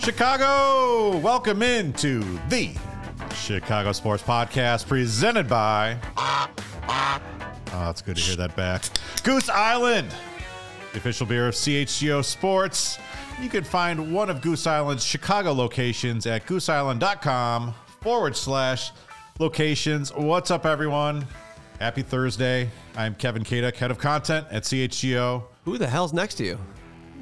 Chicago, welcome into the Chicago Sports Podcast presented by. Oh, it's good to hear that back. Goose Island, the official beer of CHGO Sports. You can find one of Goose Island's Chicago locations at gooseisland.com forward slash locations. What's up, everyone? Happy Thursday. I'm Kevin Kaduk, head of content at CHGO. Who the hell's next to you?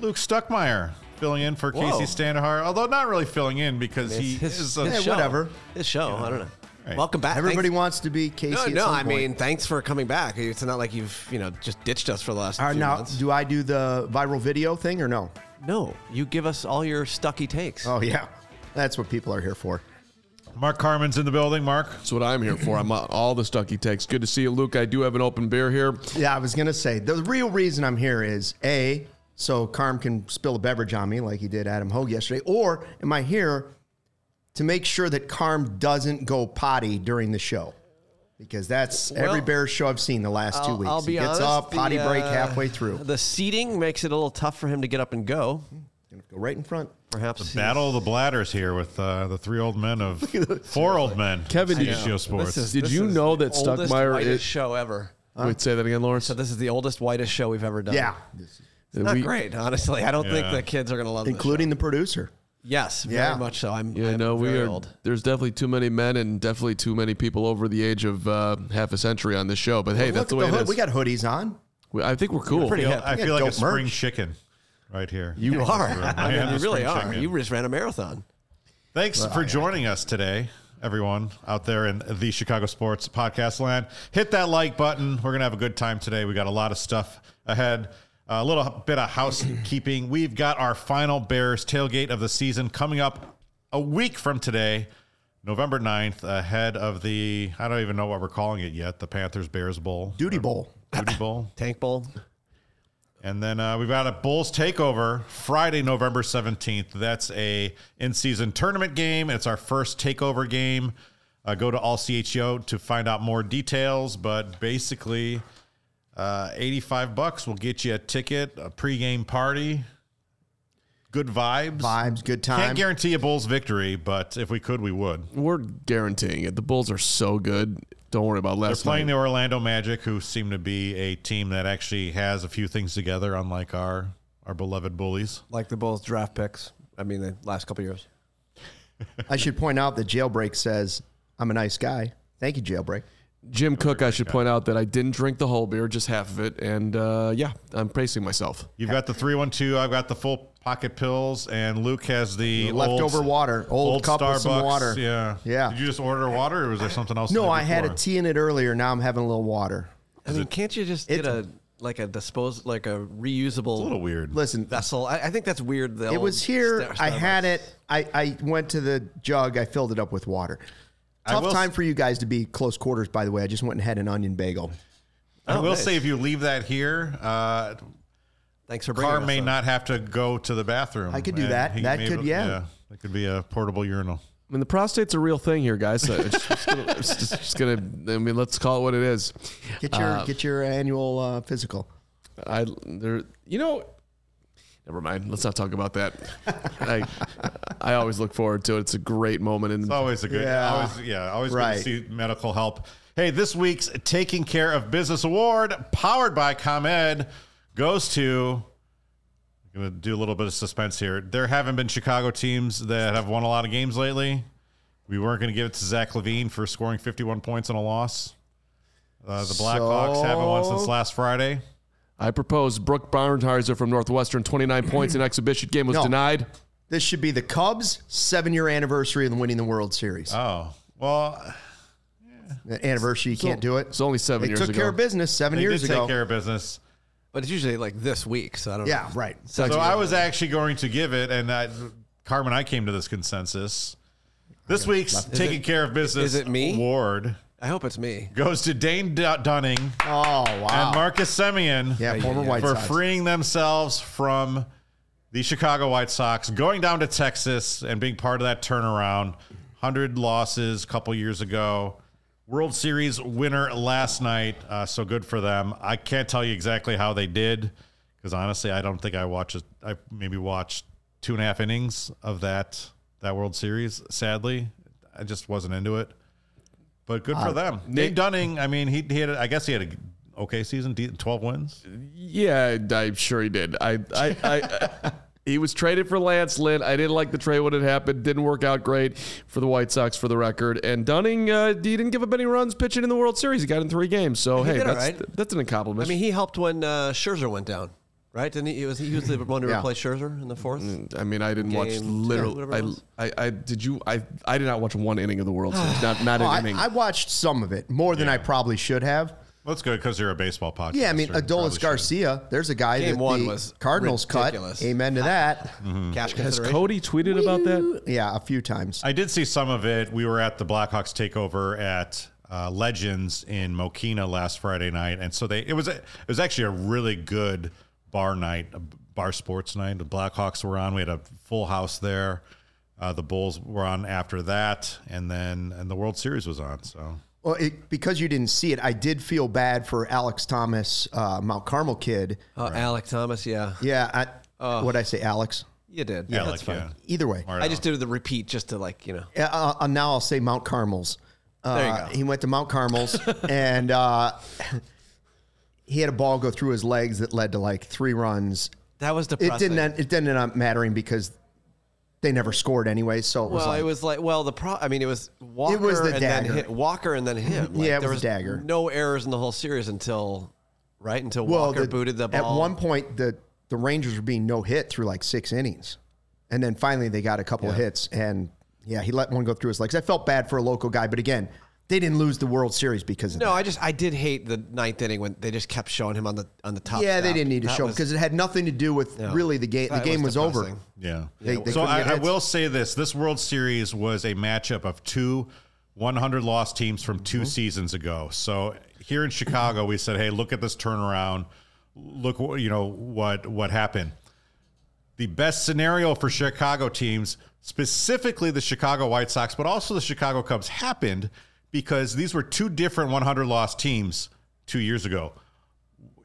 Luke Stuckmeyer filling in for Whoa. Casey Standahar, although not really filling in because he his, is a, Yeah, show. whatever. His show. I don't know. Right. Welcome back. Everybody Thanks- wants to be Casey. No, at no. some I point. mean, thanks for coming back. It's not like you've you know just ditched us for the last All right, few now, months. do I do the viral video thing or no? no, you give us all your stucky takes. Oh yeah, that's what people are here for. Mark Carman's in the building. Mark, That's what I'm here for. I'm uh, all the stucky takes. Good to see you, Luke. I do have an open beer here. Yeah, I was gonna say the real reason I'm here is a so Carm can spill a beverage on me like he did Adam Hoge yesterday, or am I here to make sure that Carm doesn't go potty during the show? Because that's every Well, Bears show I've seen the last two I'll, weeks. I'll be he gets honest. up, potty the, break uh, halfway through. The seating makes it a little tough for him to get up and go. Gonna go right in front. Perhaps battle of the bladders here with uh, the three old men of four old men. Kevin, did you- Sports. This is- Did you know the that oldest, Stuckmeyer is- show ever? Wait, say that again, Lawrence. So this is the oldest, whitest show we've ever done. Yeah, it's not We- great, honestly. I don't think the kids are gonna love this including the producer. show. Yes, very Yeah. much so. I'm. Yeah, I'm no, we are, old. There's definitely too many men and definitely too many people over the age of uh, half a century on this show. But hey, that's the way at it hood. is. We got hoodies on. We- I think we're cool. pretty I feel, hip. I Yeah, feel like a dope spring chicken right here. You are. I I mean, you really are. chicken. You just ran a marathon. Thanks for joining us today, everyone out there in the Chicago Sports Podcast land. Hit that like button. We're going to have a good time today. We got a lot of stuff ahead. A little bit of housekeeping. We've got our final Bears tailgate of the season coming up a week from today, November 9th, ahead of the, I don't even know what we're calling it yet, the Panthers Bears Bowl. Duty Bowl. Duty Bowl. Tank Bowl. And then uh, we've got a Bulls takeover Friday, November 17th. That's a in-season tournament game. It's our first takeover game. Uh, go to All CHGO to find out more details. But basically, uh, 85 bucks will get you a ticket, a pregame party, good vibes. Vibes, good time. Can't guarantee a Bulls victory, but if we could, we would. We're guaranteeing it. The Bulls are so good. Don't worry about last. They're playing night. the Orlando Magic, who seem to be a team that actually has a few things together, unlike our our beloved Bullies. Like the Bulls draft picks. I mean, the last couple years. I should point out that Jailbreak says, I'm a nice guy. Thank you, Jailbreak. Jim Cook, I should point out that I didn't drink the whole beer, just half of it, and uh, yeah, I'm praising myself. You've got the 312. I've got the full pocket pills, and Luke has the Leftover old, water. Old, cup with some Starbucks. water. Yeah. Yeah. Did you just order water, or was there something else? No, I had a tea in it earlier. Now I'm having a little water. I mean, can't you just get a like a dispose like a reusable It's a little weird. Listen, vessel? I, I think that's weird. the it old was here. Star- I had Starbucks. it. I, I went to the jug. I filled it up with water. I Tough will time for you guys to be close quarters, by the way. I just went and had an onion bagel. I Oh, will nice. say, if you leave that here, uh, Thanks for bringing car may some. not have to go to the bathroom. I could do that. That may- could- yeah. That could be a portable urinal. I mean, the prostate's a real thing here, guys. So it's just, gonna, it's just, just gonna. I mean, let's call it what it is. Get your get your annual uh, physical. I there, you know. Never mind. Let's not talk about that. I I always look forward to it. It's a great moment, and It's always a good, Yeah. always, yeah, always Right. good to see medical help. Hey, this week's Taking Care of Business Award, powered by ComEd, goes to. I'm going to do a little bit of suspense here. There haven't been Chicago teams that have won a lot of games lately. We weren't going to give it to Zach LaVine for scoring 51 points in a loss. Uh, the Blackhawks haven't won since last Friday. I propose Brooke Barnhizer from Northwestern, 29 points in exhibition game was No. denied. This should be the Cubs' seven year anniversary of winning the World Series. Oh, well, The anniversary, you can't do it. It's only seven They years took ago. care of business seven They years did ago. take care of business. But it's usually like this week, so I don't yeah, know. right. So I was actually going to give it, and I, Carman, I came to this consensus. This week's taking it- care of business is it me? award I hope it's me. goes to Dane D- Dunning Oh wow. and Marcus Semien yeah, former White for Sox. freeing themselves from the Chicago White Sox, going down to Texas and being part of that turnaround. 100 losses a couple years ago. World Series winner last night. Uh, so good for them. I can't tell you exactly how they did because honestly, I don't think I watched. it. I maybe watched two and a half innings of that that World Series. Sadly, I just wasn't into it. But good for them. Nate Dunning. I mean, he, he had. A, I guess he had a okay season. Twelve wins. Yeah, I'm sure he did. I, I, I, he was traded for Lance Lynn. I didn't like the trade when it happened. Didn't work out great for the White Sox, for the record. And Dunning, uh, he didn't give up any runs pitching in the World Series. He got in three games. So hey, that's right. that's an accomplishment. I mean, he helped when uh, Scherzer went down, right? Didn't he? He was, he was the one to Yeah. replace Scherzer in the fourth. I mean, I didn't watch Game two, literally. whatever. I, I, I did you. I, I did not watch one inning of the World Series. Not, not Oh, an I, inning. I watched some of it more than I probably should have. Well, that's good because you're a baseball podcast. Yeah, I mean, Probably Adolis should. Garcia. There's a guy Game that one the was Cardinals ridiculous. cut. Amen to that. Cash Has. Cody tweeted about that? Yeah, a few times. I did see some of it. We were at the Blackhawks takeover at uh, Legends in Mokena last Friday night, and so they it was a, it was actually a really good bar night, a bar sports night. The Blackhawks were on. We had a full house there. Uh, the Bulls were on after that, and then and the World Series was on. So Well, it, because you didn't see it, I did feel bad for Alex Thomas, uh, Mount Carmel kid. Uh, Alek Thomas, yeah, Yeah, I, what I say, Alex? you did. yeah, that's fine. yeah. Either way. Or I just did the repeat just to like you know. Yeah, Uh, uh, now I'll say Mount Carmel's. Uh, There you go. He went to Mount Carmel's and uh, he had a ball go through his legs that led to like three runs. That was the It didn't. End, it didn't end up mattering because they never scored anyway. So it was Well, like, it was like well the pro. I mean, it was Walker was the and dagger. then hit Walker and then him. Like, Yeah, it there was a dagger. No errors in the whole series until right until well, Walker the- booted the ball. At one point, the the Rangers were being no hit through like six innings, and then finally they got a couple of hits, and yeah, he let one go through his legs. I felt bad for a local guy, but again, they didn't lose the World Series because of No, that. I just I did hate the ninth inning when they just kept showing him on the on the top. Yeah, they didn't need to That show was- because it had nothing to do with No. really the game. The game was, over. Yeah. They- they so I, I will say this: this World Series was a matchup of two 100 loss teams from 2 mm-hmm. seasons ago. So here in Chicago, we said, "Hey, look at this turnaround. Look, you know what what happened." The best scenario for Chicago teams, specifically the Chicago White Sox, but also the Chicago Cubs, happened because these were two different 100 loss teams two years ago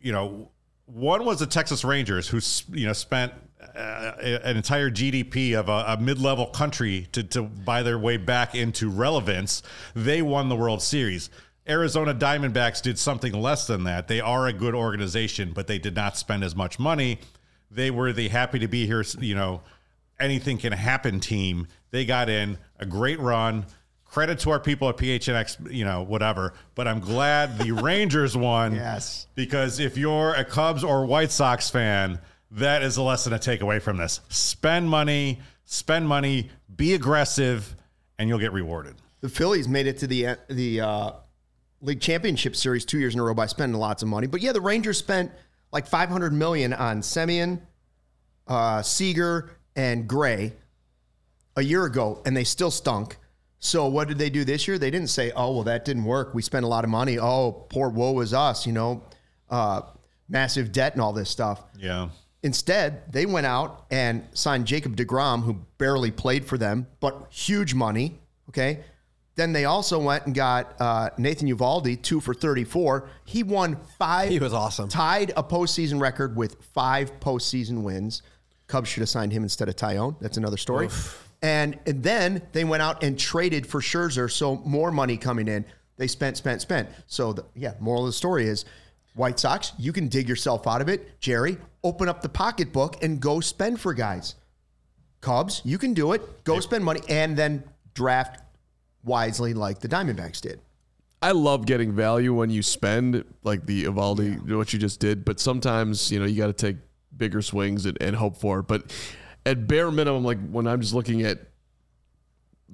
you know, one was the Texas Rangers, who you know spent uh, an entire GDP of a, a mid-level country to to buy their way back into relevance. They won the World Series. Arizona Diamondbacks did something less than that. They are a good organization, but they did not spend as much money. They were the happy to be here, you know, anything can happen team. They got in a great run. Credit to our people at PHNX, you know, whatever. But I'm glad the Rangers won. Yes. Because if you're a Cubs or White Sox fan, that is a lesson to take away from this. Spend money, spend money, be aggressive, and you'll get rewarded. The Phillies made it to the the uh, league championship series two years in a row by spending lots of money. But yeah, the Rangers spent like 500 million on Semien, uh, Seager, and Gray a year ago, and they still stunk. So what did they do this year? They didn't say, "Oh, well, that didn't work. We spent a lot of money. Oh, poor woe is us." You know, uh, massive debt and all this stuff. Yeah. Instead, they went out and signed Jacob DeGrom, who barely played for them, but huge money. Okay. Then they also went and got uh, Nathan Eovaldi, two for 34. He won five. He was awesome. Tied a postseason record with five postseason wins. Cubs should have signed him instead of Taillon. That's another story. And, and then they went out and traded for Scherzer, so more money coming in. They spent, spent, spent. So, the, yeah, moral of the story is White Sox, you can dig yourself out of it. Jerry, open up the pocketbook and go spend for guys. Cubs, you can do it. Go spend money and then draft wisely like the Diamondbacks did. I love getting value when you spend like the Eovaldi, what you just did. But sometimes, you know, you got to take bigger swings and, and hope for it. But at bare minimum, like when I'm just looking at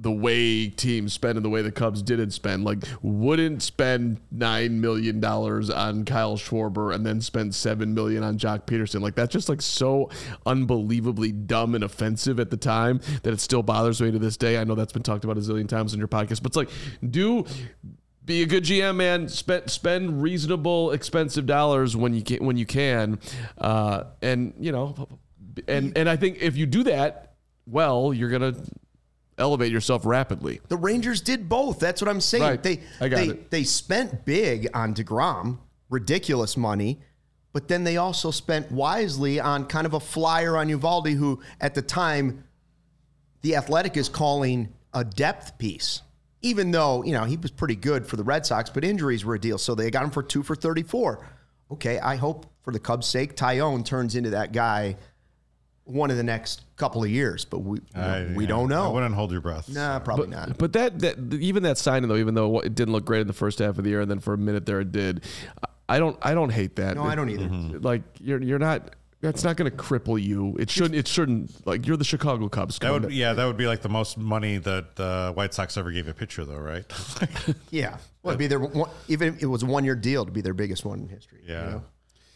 the way teams spend and the way the Cubs didn't spend. Like, wouldn't spend nine million dollars on Kyle Schwarber and then spend seven million on Joc Pederson. Like, that's just like so unbelievably dumb and offensive at the time that it still bothers me to this day. I know that's been talked about a zillion times in your podcast, but it's like, do be a good GM, man. Spend spend reasonable, expensive dollars when you can. When you can, uh, and you know, and and I think if you do that well, you're gonna elevate yourself rapidly. The Rangers did both. That's what I'm saying. Right. They I got they it. they spent big on DeGrom, ridiculous money, but then they also spent wisely on kind of a flyer on Eovaldi who at the time the Athletic is calling a depth piece. Even though, you know, he was pretty good for the Red Sox, but injuries were a deal. So they got him for 2 for 34. Okay, I hope for the Cubs' sake Taillon turns into that guy one of the next couple of years, but we I- we yeah, don't know. I wouldn't hold your breath. Nah, probably not. But that that even that signing though, even though it didn't look great in the first half of the year, and then for a minute there it did. I don't I don't hate that. No, I don't either. Like you're you're not. That's not going to cripple you. It shouldn't. It shouldn't. Like you're the Chicago Cubs. That would, on. yeah, that would be like the most money that uh, White Sox ever gave a pitcher, though, right? Yeah. Well, it'd be their one, even if it was a one year deal to be their biggest one in history. you Yeah. know?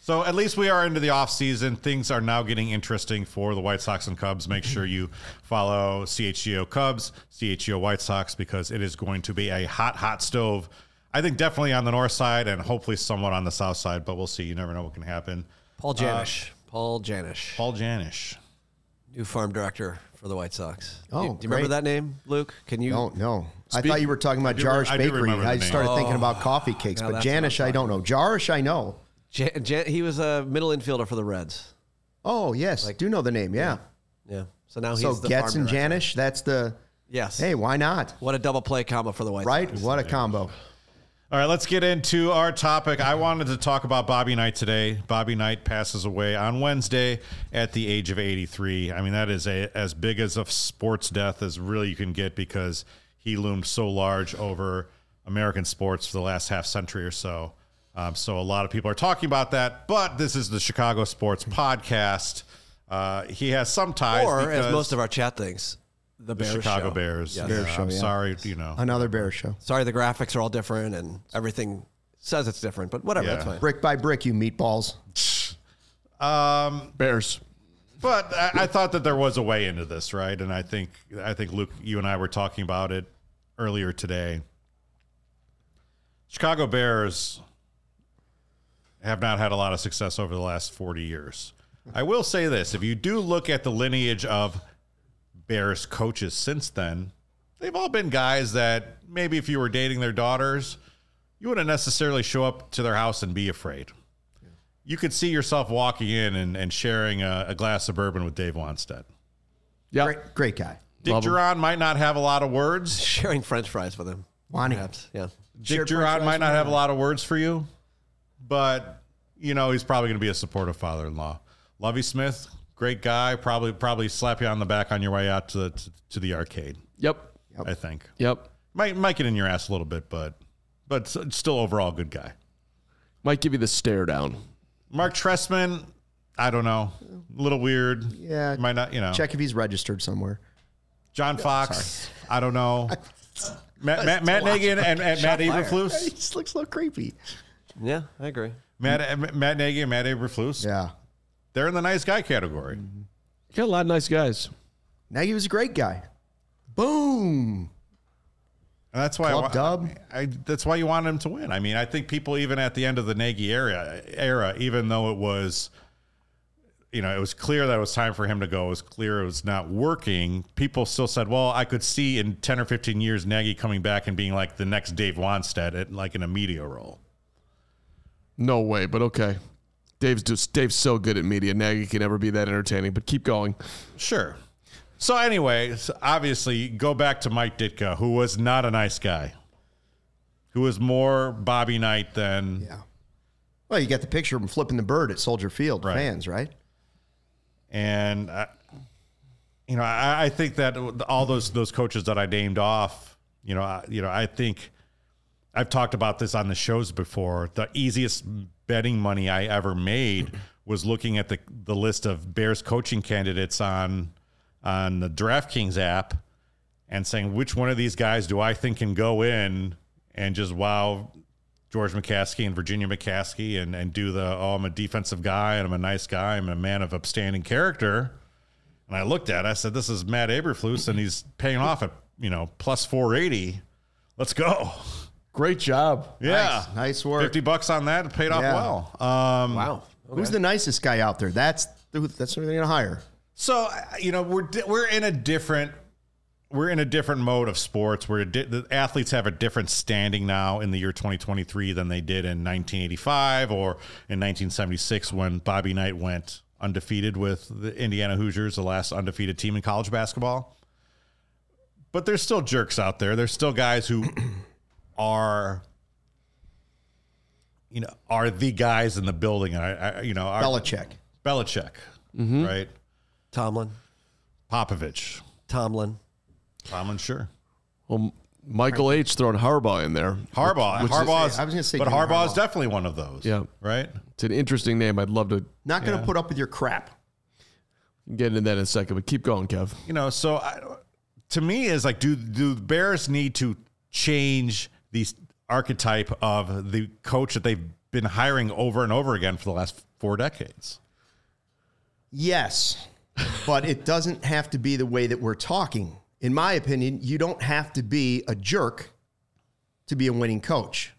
So at least we are into the off season. Things are now getting interesting for the White Sox and Cubs. Make sure you follow CHGO Cubs, CHGO White Sox because it is going to be a hot, hot stove. I think definitely on the north side and hopefully somewhat on the south side, but we'll see. You never know what can happen. Paul uh, Janish. Paul Janish, Paul Janish. new farm director for the White Sox. Oh, do, you- do you remember that name, Luke? Can you? No, no. I thought you were talking about do Jarosch Bakery. remember the I name. started thinking about oh. coffee cakes, Now but that's what I'm Janish, I don't know. Jarosch, I know. Jan, Jan, he was a middle infielder for the Reds. Oh, yes. do know the name. Yeah. Yeah. So now he's So the Getz farm and. Janish, that's the, Yes. hey, why not? What a double play combo for the White Right? Sox. What a combo. All right, let's get into our topic. I wanted to talk about Bobby Knight today. Bobby Knight passes away on Wednesday at the age of 83. I mean, that is a, as big as a sports death as really you can get because he loomed so large over American sports for the last half century or so. Um, so a lot of people are talking about that, but this is the Chicago Sports Podcast. Uh, he has some ties. Or, as because most of our chat thinks, the the Bears Chicago show. Bears. Yes. Bears Yeah, show, I'm yeah. sorry, you know. Another Bear show. Sorry, the graphics are all different and everything says it's different, but whatever, Yeah. that's fine. Brick by brick, you meatballs. Um, Bears. But I, I thought that there was a way into this, right? And I think I think Luke, you and I were talking about it earlier today. Chicago Bears have not had a lot of success over the last 40 years. I will say this, if you do look at the lineage of Bears coaches since then, they've all been guys that maybe if you were dating their daughters, you wouldn't necessarily show up to their house and be afraid you could see yourself walking in and, and sharing a, a glass of bourbon with Dave Wannstedt. Yeah. Great, great guy. Dick Love him. Duran might not have a lot of words. Sharing French fries with him. Lonnie. Perhaps. Yeah. Dick Shared Duran might not have a lot of words for you, but you know he's probably going to be a supportive father-in-law. Lovie Smith, great guy. Probably probably slap you on the back on your way out to the, to, to the arcade. Yep. I think Yep. might might get in your ass a little bit, but but still overall good guy. Might give you the stare down. Marc Trestman, I don't know, a little weird. Yeah. might not. You know, Check if he's registered somewhere. John Fox. I don't know. Matt, Matt, Matt Nagy and, and, and Matt He Eberflus. just looks so creepy. Yeah, I agree. Matt, Matt Nagy and Matt Eberflus. Yeah. They're in the nice guy category. You got a lot of nice guys. Nagy was a great guy. Boom. And that's why I, Club wa- dub. I, that's why you wanted him to win. I mean, I think people even at the end of the Nagy era, era, even though it was, you know, it was clear that it was time for him to go. It was clear it was not working. People still said, "Well, I could see in ten or fifteen years Nagy coming back and being like the next Dave Wannstedt, at, like in a media role." No way, but okay. Dave's just Dave's so good at media. Nagy can never be that entertaining. But keep going. Sure. So anyway, obviously, go back to Mike Ditka, who was not a nice guy, who was more Bobby Knight than Yeah. Well, you got the picture of him flipping the bird at Soldier Field. Right. Fans, right? and I, you know, I, I think that all those those coaches that I named off, you know, I, you know, I think I've talked about this on the shows before. The easiest betting money I ever made was looking at the the list of Bears coaching candidates on on the DraftKings app and saying which one of these guys do I think can go in and just wow George McCaskey and Virginia McCaskey and, and do the oh I'm a defensive guy and I'm a nice guy. I'm a man of upstanding character. And I looked at it. I said this is Matt Eberflus and he's paying off at you know plus 480 let's go Great job. yeah Nice. Nice work. 50 bucks on that paid off Yeah. well um, Wow. Who's the nicest guy out there? That's the, that's who they're gonna hire. So uh, you know we're di- we're in a different we're in a different mode of sports where di- the athletes have a different standing now in the year 2023 than they did in 1985 or in 1976 when Bobby Knight went undefeated with the Indiana Hoosiers, the last undefeated team in college basketball. But there's still jerks out there. There's still guys who are you know are the guys in the building. I, I you know are, Belichick. Belichick, mm-hmm. right? Tomlin. Popovich. Tomlin. Tomlin, sure. Well, Michael H. throwing Harbaugh in there. Harbaugh. Which is- Harbaugh's, I was gonna say but Jimmy Harbaugh is Harbaugh. definitely one of those. Yeah. Right. It's an interesting name. I'd love to Not gonna put up with your crap. get into that in a second, but keep going, Kev. You know, so I, to me is like, do do the Bears need to change the archetype of the coach that they've been hiring over and over again for the last four decades? Yes, but it doesn't have to be the way that we're talking. In my opinion, you don't have to be a jerk to be a winning coach.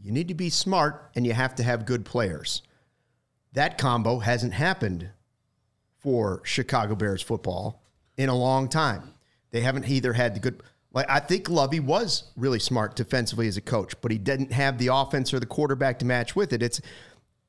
You need to be smart and you have to have good players. That combo hasn't happened for Chicago Bears football in a long time. They haven't either had the good like I think Lovie was really smart defensively as a coach, but he didn't have the offense or the quarterback to match with it. It's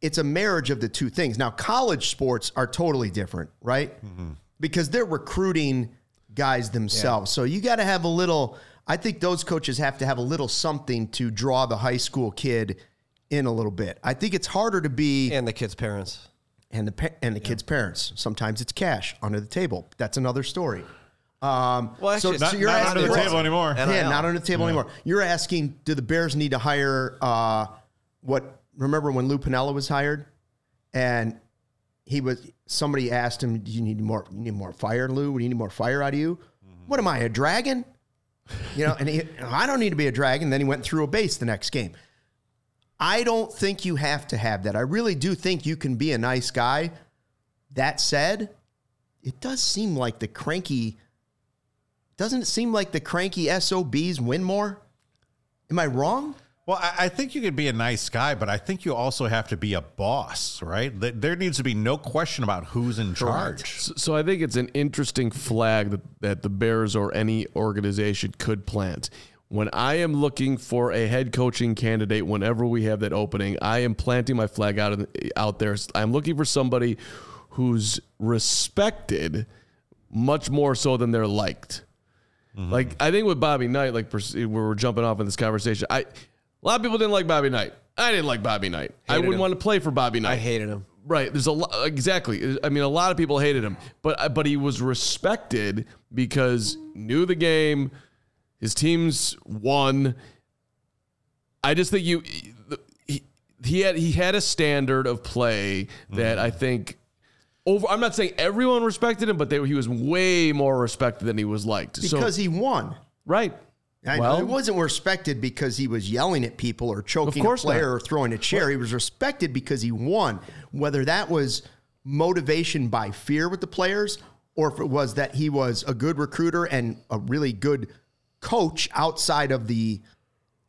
it's a marriage of the two things. Now, college sports are totally different, right? Mm-hmm. Because they're recruiting guys themselves. So you got to have a little, I think those coaches have to have a little something to draw the high school kid in a little bit. I think it's harder to be And the kids' parents. and the and the kids' parents. Sometimes it's cash under the table. That's another story. Um, Well, actually, so, it's so you're not asking, under the table anymore. And- yeah, not under the table anymore. You're asking, do the Bears need to hire uh, what? Remember when Lou Piniella was hired, and he was somebody asked him, "Do you need more? You need more fire, Lou? Do you need more fire out of you? What am I, a dragon? You know?" And he, I don't need to be a dragon. Then he went through a base the next game. I don't think you have to have that. I really do think you can be a nice guy. That said, it does seem like the cranky doesn't it seem like the cranky SOBs win more? Am I wrong? Well, I, I think you could be a nice guy, but I think you also have to be a boss, right? Th- There needs to be no question about who's in charge. So, so I think it's an interesting flag that, that the Bears or any organization could plant. When I am looking for a head coaching candidate, whenever we have that opening, I am planting my flag out in, out there. I'm looking for somebody who's respected much more so than they're liked. Like I think with Bobby Knight, like we we're jumping off in this conversation. I a lot of people didn't like Bobby Knight. I didn't like Bobby Knight. I wouldn't him. want to play for Bobby Knight. I hated him. Right. There's a lot. Exactly. I mean, a lot of people hated him, but uh, but he was respected because knew the game. His teams won. I just think you he, he had he had a standard of play that I think over. I'm not saying everyone respected him, but they, he was way more respected than he was liked. Because so, he won. right. I well, it wasn't respected because he was yelling at people or choking a player not. or throwing a chair. He was respected because he won. Whether that was motivation by fear with the players or if it was that he was a good recruiter and a really good coach outside of the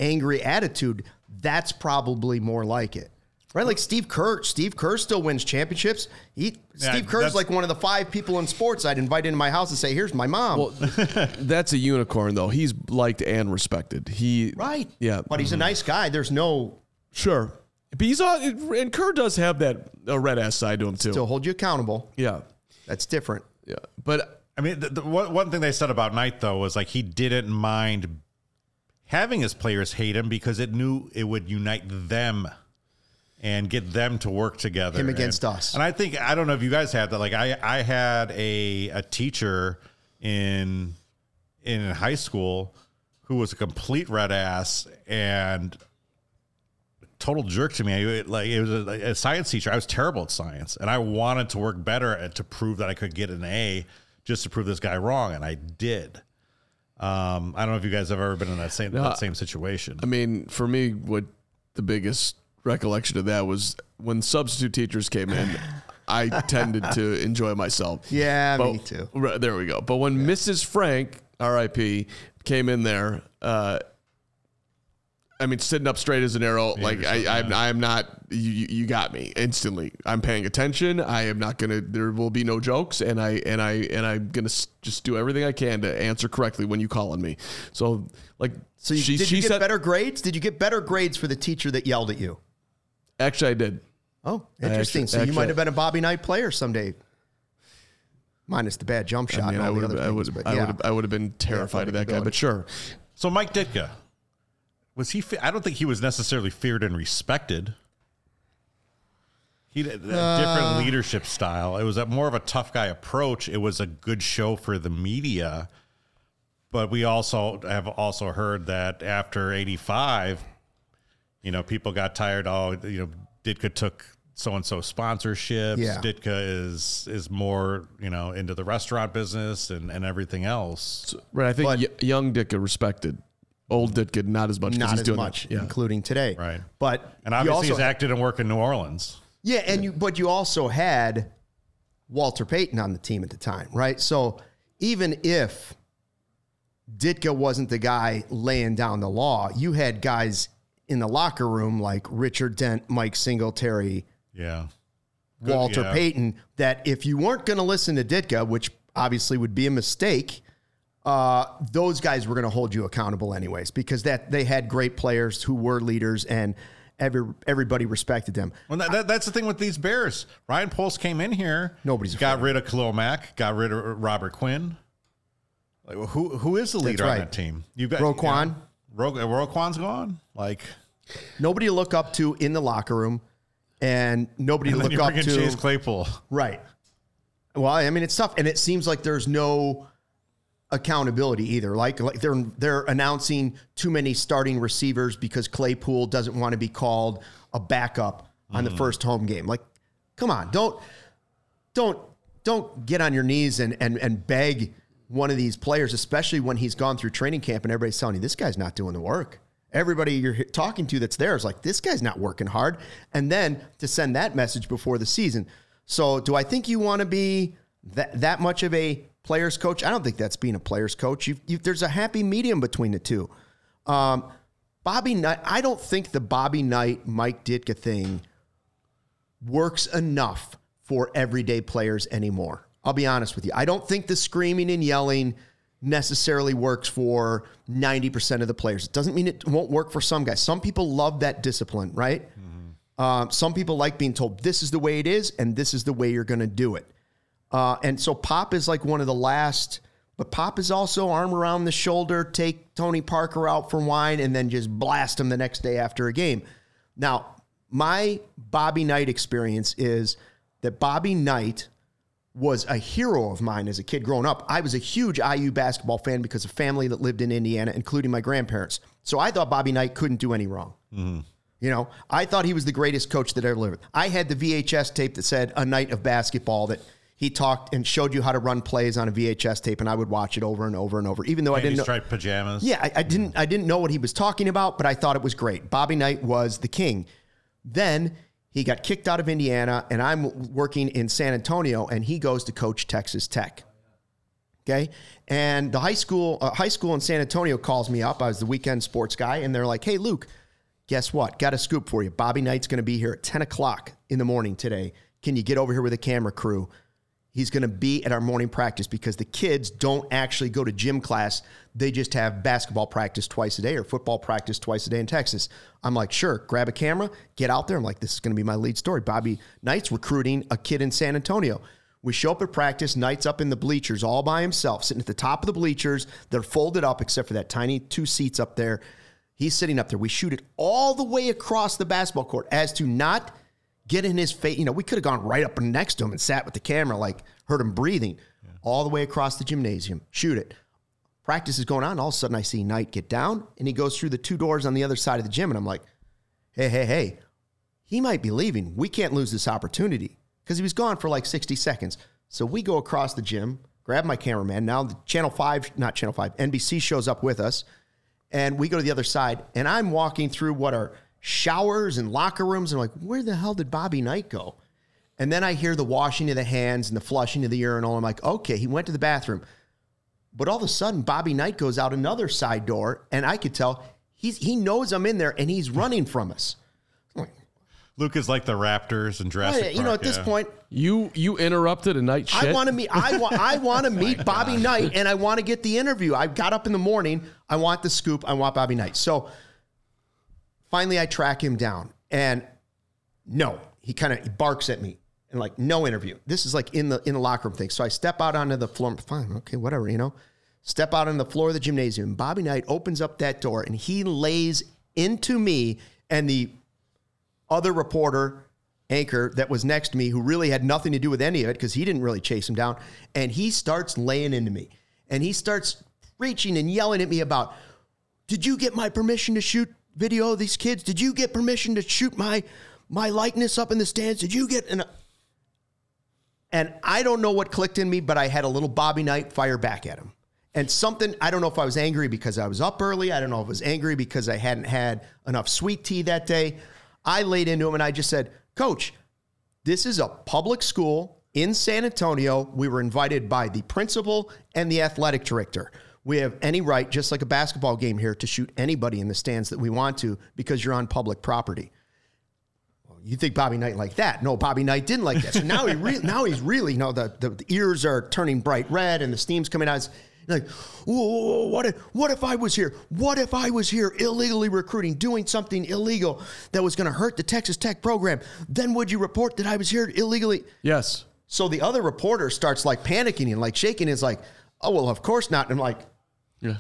angry attitude, that's probably more like it. Right? Like Steve Kerr. Steve Kerr still wins championships. He Yeah, Steve Kerr's that's- like one of the five people in sports I'd invite into my house and say, here's my mom. Well, that's a unicorn though. He's liked and respected. He right. Yeah. But he's a nice guy. There's no Sure. But he's on, and Kerr does have that a red ass side to him too. to hold you accountable. yeah, That's different. yeah. But I mean, the, the, one, one thing they said about Knight though was like he didn't mind having his players hate him because it knew it would unite them and get them to work together. Him against And- us. And I think I don't know if you guys had that. Like I, I had a a teacher in in high school who was a complete red ass and total jerk to me. It- Like it was a, a science teacher. I was terrible at science, and I wanted to work better at, to prove that I could get an A, just to prove this guy wrong, and I did. Um, I don't know if you guys have ever been in that same that same situation. I mean, for me, what the biggest recollection of that was when substitute teachers came in. I tended to enjoy myself. Yeah, But- me too. Right, there we go. But when Mrs. Frank, R.I.P., came in there, uh, I mean, sitting up straight as an arrow. like I, I'm, I'm not. You, you you got me instantly. I'm paying attention. I am not gonna. There will be no jokes, and I and I and I'm gonna just do everything I can to answer correctly when you call on me. So like, So you, she, did she you get said, better grades? Did you get better grades for the teacher that yelled at you? Actually, I did. Oh, interesting. actually- so you actually- might have been a Bobby Knight player someday. Minus the bad jump shot. I mean, and I all the would, other I things, would, but I yeah. would, I would have been terrified of that guy. But sure, So Mike Ditka, was he? I don't think he was necessarily feared and respected. He had a different uh. leadership style. It was a more of a tough guy approach. It was a good show for the media, but we also have also heard that after '85, you know, people got tired. Oh, you know, Ditka took so and so sponsorships. Yeah. Ditka is is more you know into the restaurant business and and everything else. right. I think But- y- young Ditka respected, old Ditka not as much. 'cause not he's as doing much, Yeah. including today. Right. But And you obviously, also he's acted and worked in New Orleans. Yeah, and you but you also had Walter Payton on the team at the time, right? So even if Ditka wasn't the guy laying down the law, you had guys in the locker room like Richard Dent, Mike Singletary, Yeah. Good, Walter yeah. Payton, that if you weren't going to listen to Ditka, which obviously would be a mistake, uh, those guys were going to hold you accountable anyways because that they had great players who were leaders and every everybody respected them. Well, that, that, that's the thing with these Bears. Ryan Poles came in here. Nobody's got rid of Khalil Mack. Got rid of Robert Quinn. Like, who who is the leader on right. that team? You've got Roquan. You know, Ro- Roquan's gone. Like nobody to look up to in the locker room, and nobody and to look up to. Chase Claypool. Right. Well, I mean, it's tough, and it seems like there's no accountability either. Like, like they're they're announcing too many starting receivers because Claypool doesn't want to be called a backup on the hmm. first home game. Like, come on, don't don't don't get on your knees and and and beg one of these players, especially when he's gone through training camp and everybody's telling you this guy's not doing the work. Everybody you're talking to that's there is like, this guy's not working hard. And then to send that message before the season. So, do I think you want to be that, that much of a player's coach? I don't think that's being a player's coach. you you there's a happy medium between the two. Um, Bobby Knight, I don't think the Bobby Knight, Mike Ditka thing works enough for everyday players anymore. I'll be honest with you. I don't think the screaming and yelling necessarily works for 90% of the players. It doesn't mean it won't work for some guys. Some people love that discipline, right? Um, some people like being told this is the way it is and this is the way you're going to do it. Uh, and so Pop is like one of the last, but Pop is also arm around the shoulder, take Tony Parker out for wine, and then just blast him the next day after a game. Now, my Bobby Knight experience is that Bobby Knight was a hero of mine as a kid growing up. I was a huge IU basketball fan because of family that lived in Indiana, including my grandparents. So I thought Bobby Knight couldn't do any wrong. Mm-hmm. You know, I thought he was the greatest coach that ever lived. I had the VHS tape that said a night of basketball that he talked and showed you how to run plays on a VHS tape, and I would watch it over and over and over, even though I didn't know. striped pajamas. Yeah, I, I didn't. I didn't know what he was talking about, but I thought it was great. Bobby Knight was the king. Then he got kicked out of Indiana, and I'm working in San Antonio, and he goes to coach Texas Tech. Okay, and the high school uh, high school in San Antonio calls me up. I was the weekend sports guy, and they're like, "Hey, Luke, guess what? Got a scoop for you. Bobby Knight's going to be here at 10 o'clock in the morning today. Can you get over here with a camera crew? He's going to be at our morning practice because the kids don't actually go to gym class. They just have basketball practice twice a day or football practice twice a day in Texas. I'm like, sure, grab a camera, get out there. I'm like, this is going to be my lead story. Bobby Knight's recruiting a kid in San Antonio. We show up at practice, Knight's up in the bleachers all by himself, sitting at the top of the bleachers. They're folded up except for that tiny two seats up there. He's sitting up there. We shoot it all the way across the basketball court as to not get in his face. You know, we could have gone right up next to him and sat with the camera, like heard him breathing, all the way across the gymnasium. Shoot it. Practice is going on. All of a sudden, I see Knight get down and he goes through the two doors on the other side of the gym. And I'm like, hey, hey, hey, he might be leaving. We can't lose this opportunity because he was gone for like 60 seconds. So we go across the gym. grab my cameraman. Now the Channel 5, not Channel 5, NBC shows up with us. And we go to the other side. And I'm walking through what are showers and locker rooms. And I'm like, where the hell did Bobby Knight go? And then I hear the washing of the hands and the flushing of the urinal. I'm like, okay, he went to the bathroom. But all of a sudden, Bobby Knight goes out another side door, and I could tell he's he knows I'm in there and he's running from us. Luke is like the Raptors and Jurassic Oh, you know, Park, at this point, You you interrupted a night shit. I want to meet. I want. I want to meet Bobby Knight, and I want to get the interview. I got up in the morning. I want the scoop. I want Bobby Knight. So finally, I track him down, and no, he kind of barks at me, and like no interview. This is like in the in the locker room thing. So I step out onto the floor. Fine, okay, whatever, you know. Step out on the floor of the gymnasium. Bobby Knight opens up that door, and he lays into me and the other reporter anchor that was next to me who really had nothing to do with any of it because he didn't really chase him down and he starts laying into me and he starts preaching and yelling at me about did you get my permission to shoot video of these kids did you get permission to shoot my my likeness up in the stands did you get and and I don't know what clicked in me but I had a little Bobby Knight fire back at him and something I don't know if I was angry because I was up early I don't know if I was angry because I hadn't had enough sweet tea that day I laid into him and I just said, Coach, this is a public school in San Antonio. We were invited by the principal and the athletic director. We have any right, just like a basketball game here, to shoot anybody in the stands that we want to because you're on public property. You think Bobby Knight like that? No, Bobby Knight didn't like that. So now he re- now he's really you know the, the the ears are turning bright red and the steam's coming out. It's like, whoa, what if what if I was here? What if I was here illegally recruiting, doing something illegal that was going to hurt the Texas Tech program? Then would you report that I was here illegally? yes. So the other reporter starts like panicking and like shaking. Is like, oh well, of course not. And I'm like, Yeah.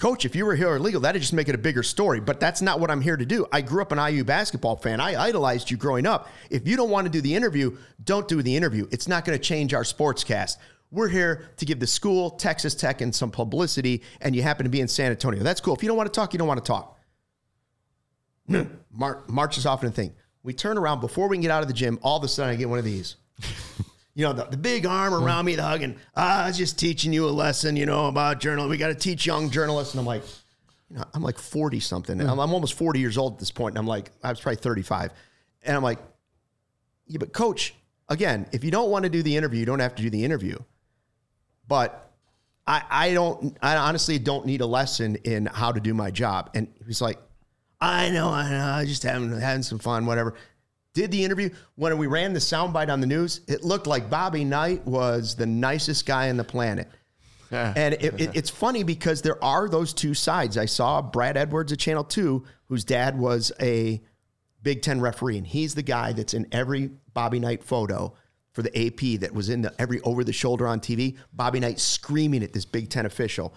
Coach, if you were here illegal, that'd just make it a bigger story. But that's not what I'm here to do. I grew up an IU basketball fan. I idolized you growing up. If you don't want to do the interview, don't do the interview. It's not going to change our sportscast. We're here to give the school, Texas Tech, and some publicity, and you happen to be in San Antonio. That's cool. If you don't want to talk, you don't want to talk. Mar- marches off in a thing. We turn around before we can get out of the gym. All of a sudden, I get one of these. you know, the, the big arm around me, the hugging. Ah, I was just teaching you a lesson, you know, about journalism. We got to teach young journalists. And I'm like, you know, I'm like 40 something. I'm, I'm almost 40 years old at this point. point, And I'm like, I was probably 35. And I'm like, yeah, but coach, again, if you don't want to do the interview, you don't have to do the interview. But I, I don't, I honestly don't need a lesson in how to do my job. And he's like, I know, I know, I just having having some fun, whatever. Did the interview when we ran the soundbite on the news? It looked like Bobby Knight was the nicest guy on the planet. and it, it, it's funny because there are those two sides. I saw Brad Edwards at Channel Two, whose dad was a Big Ten referee, and he's the guy that's in every Bobby Knight photo for the AP that was in the every over the shoulder on TV. Bobby Knight screaming at this Big Ten official.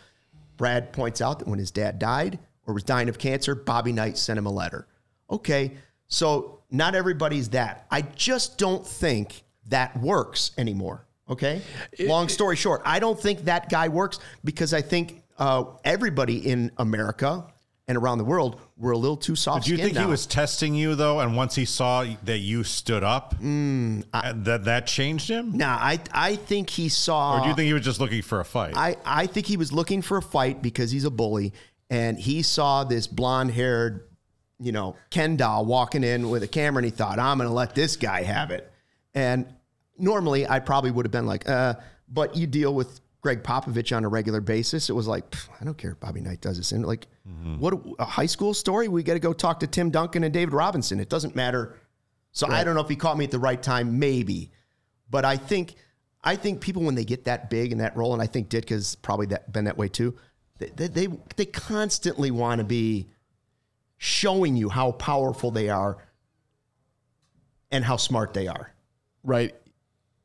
Brad points out that when his dad died or was dying of cancer, Bobby Knight sent him a letter. Okay, so not everybody's that. I just don't think that works anymore. Okay, long story short, I don't think that guy works because I think uh, everybody in America and around the world we're a little too soft. Do you think now. he was testing you though? And once he saw that you stood up, Mm, and that that changed him? Nah, I I think he saw. Or do you think he was just looking for a fight? I, I think he was looking for a fight because he's a bully and he saw this blonde haired, you know, Ken doll walking in with a camera and he thought, I'm going to let this guy have it. And normally I probably would have been like, uh, but you deal with Gregg Popovich on a regular basis. It was like, I don't care if Bobby Knight does this. And like, what a high school story? We got to go talk to Tim Duncan and David Robinson. It doesn't matter. So I don't know if he caught me at the right time, maybe. But I think I think people when they get that big in that role, and I think Ditka's probably that, been that way too. They they, they constantly want to be showing you how powerful they are and how smart they are. Right.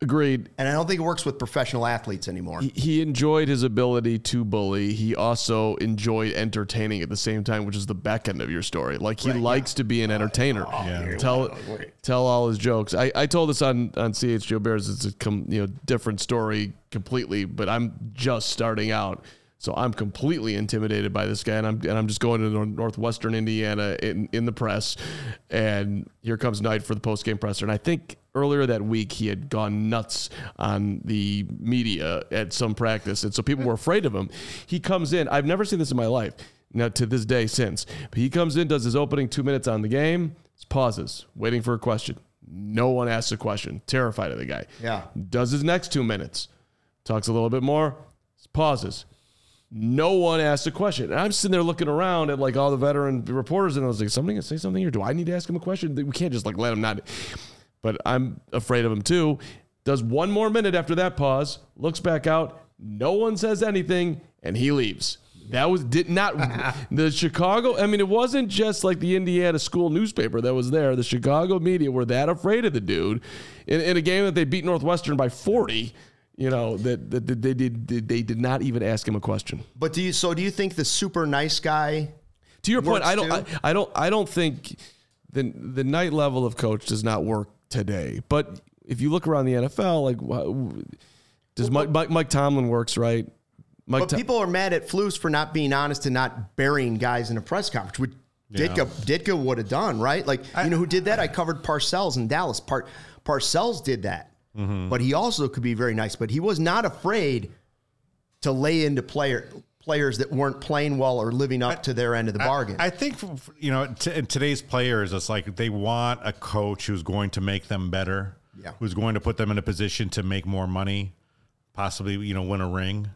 Agreed. And I don't think it works with professional athletes anymore. He- He enjoyed his ability to bully. He also enjoyed entertaining at the same time, which is the back end of your story. Like he likes to be an entertainer. Oh, tell oh, tell all his jokes. I, I told this on on CHGO Bears. It's a com, you know different story completely, but I'm just starting out. So I'm completely intimidated by this guy, and I'm and I'm just going to northwestern Indiana in in the press, and here comes Knight for the post game presser, and I think earlier that week he had gone nuts on the media at some practice, and so people were afraid of him. He comes in. I've never seen this in my life. Now to this day since, but he comes in, does his opening two minutes on the game, pauses, waiting for a question. No one asks a question. Terrified of the guy. Yeah. Does his next two minutes, talks a little bit more, pauses. No one asked a question. And I'm sitting there looking around at like all the veteran reporters, and I was like, somebody gonna say something here? Do I need to ask him a question? We can't just like let him not. But I'm afraid of him too. Does one more minute after that pause, looks back out, no one says anything, and he leaves. That was did not the Chicago. I mean, it wasn't just like the Indiana school newspaper that was there. The Chicago media were that afraid of the dude in, in a game that they beat Northwestern by 40. You know that, that, that they did they did not even ask him a question. But do you? So do you think the super nice guy? To your point, I don't I. I don't I don't think the the Knight level of coach does not work today. But if you look around the NFL, like does Mike, Mike Mike Tomlin works right? Mike But Tom- people are mad at Flus for not being honest and not burying guys in a press conference, which Ditka Ditka would have done, right? Like you know who did that? I covered Parcells in Dallas. Par, Parcells did that, Mm-hmm. but he also could be very nice. But he was not afraid to lay into player players that weren't playing well or living up to their end of the bargain. I, I think you know t- in today's players, it's like they want a coach who's going to make them better, Yeah. who's going to put them in a position to make more money, possibly you know win a ring,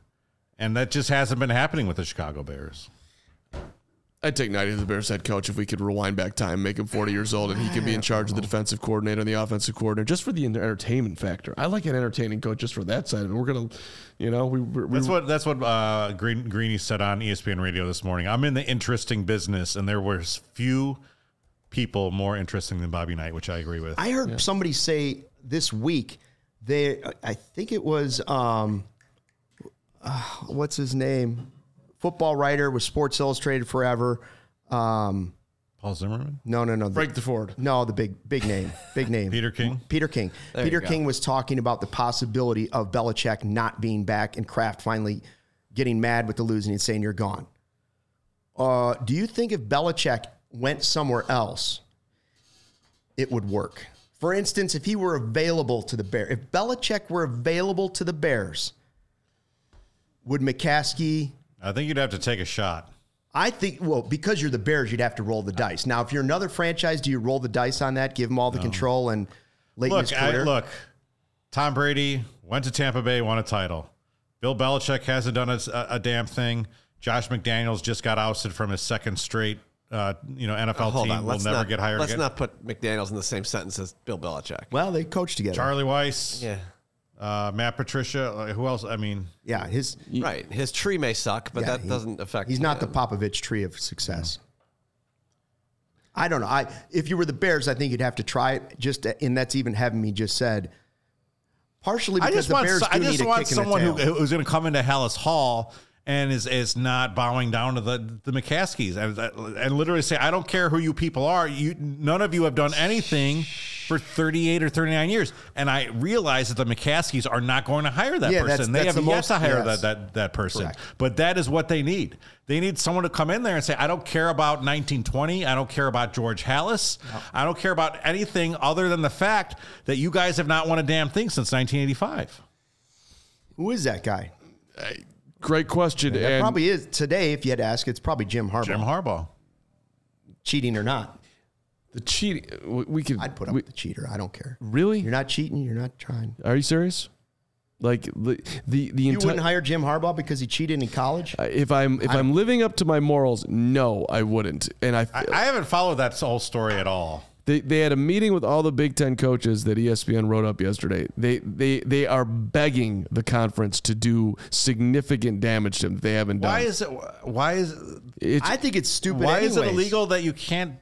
and that just hasn't been happening with the Chicago Bears. I'd take Knight as the Bears head coach if we could rewind back time, make him 40 years old, and he could be in charge of the defensive coordinator and the offensive coordinator, just for the entertainment factor. I like an entertaining coach just for that side. And we're gonna, you know, we, we That's what that's what uh, Green, Greeny said on ESPN Radio this morning. I'm in the interesting business, and there was few people more interesting than Bobby Knight, which I agree with. I heard somebody say this week they I think it was um uh, what's his name? Football writer with Sports Illustrated forever. Um Paul Zimmerman, no no no. Break the- Frank Deford. no, the big big name. Big name. Peter King. Peter King. you Peter. King was talking about the possibility of Belichick not being back and Kraft finally getting mad with the losing and saying you're gone. Uh, do you think if Belichick went somewhere else, it would work? For instance, if he were available to the Bears, if Belichick were available to the Bears, would McCaskey? I think you'd have to take a shot. I think, well, because you're the Bears, you'd have to roll the dice. Now, if you're another franchise, do you roll the dice on that, give them all the control and late in his Look, I, look. Tom Brady went to Tampa Bay, won a title. Bill Belichick hasn't done a, a damn thing. Josh McDaniels just got ousted from his second straight, uh, you know, NFL Hold team. on, Will never not, get hired Let's again. not put McDaniel's in the same sentence as Bill Belichick. Well, they coach together. Charlie Weis, Yeah, uh, Matt Patricia. uh, who else? I mean, Yeah, his right. His tree may suck, but yeah, that he- doesn't affect. He's not the him. Popovich tree of success. I don't know. I if you were the Bears, I think you'd have to try it. Just and that's even having me just said. Partially I because just the want Bears so- I do just need a want kick in the someone who, who's going to come into Halas Hall and is is not bowing down to the the McCaskeys and, and literally say, I don't care who you people are. You none of you have done anything for 38 or 39 years. And I realize that the McCaskeys are not going to hire that Yeah, that's- person. they that's have the yet most- to hire yes. that, that that person. Correct. But that is what they need. They need someone to come in there and say, I don't care about 1920. I don't care about George Halas. I don't care about anything other than the fact that you guys have not won a damn thing since 1985. Who is that guy? Uh, great question. That and probably is today. If you had to ask, it's probably Jim Harbaugh. Jim Harbaugh. cheating or not, the cheating. we- We could. I'd put up we- with the cheater. I don't care. really? You're not cheating. You're not trying. Are you serious? Like the the, the You entire. wouldn't hire Jim Harbaugh because he cheated in college. Uh, if I'm if I'm living up to my morals, no, I wouldn't. And I, I, I haven't followed that whole story at all. they they had a meeting with all the Big Ten coaches that ESPN wrote up yesterday. They they they are begging the conference to do significant damage to them. They haven't done. Why is it? Why is it's I think it's stupid. why is it illegal that you can't?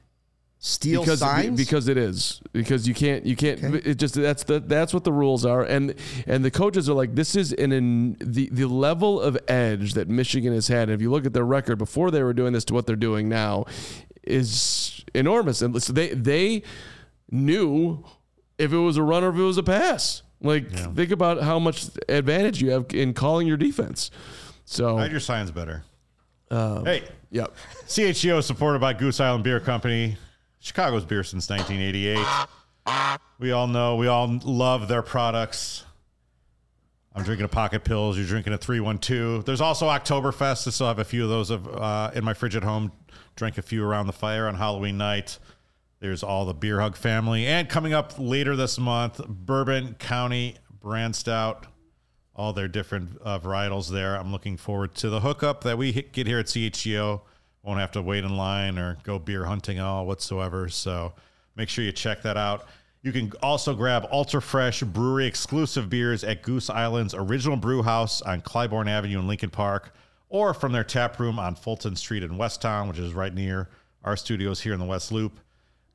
Steal because signs? because it is. Because you can't you can't it just that's the that's what the rules are. And and the coaches are like this is in an the the level of edge that Michigan has had. And if you look at their record before they were doing this to what they're doing now is enormous. And so they they knew if it was a run or if it was a pass. Like think about how much advantage you have in calling your defense. So Hide your signs better. Um, hey, yep. CHGO is supported by Goose Island Beer Company, Chicago's beer since 1988. We all know, we all love their products. I'm drinking a pocket pills. You're drinking a 312. There's also Oktoberfest. I still have a few of those of, uh, in my fridge at home. Drank a few around the fire on Halloween night. There's all the Beer Hug family. And coming up later this month, Bourbon County Brand Stout. All their different uh, varietals there. I'm looking forward to the hookup that we get here at CHGO. Won't have to wait in line or go beer hunting at all whatsoever. So make sure you check that out. You can also grab ultra fresh brewery exclusive beers at Goose Island's original brew house on Clybourn Avenue in Lincoln Park, or from their tap room on Fulton Street in Westtown, which is right near our studios here in the West Loop.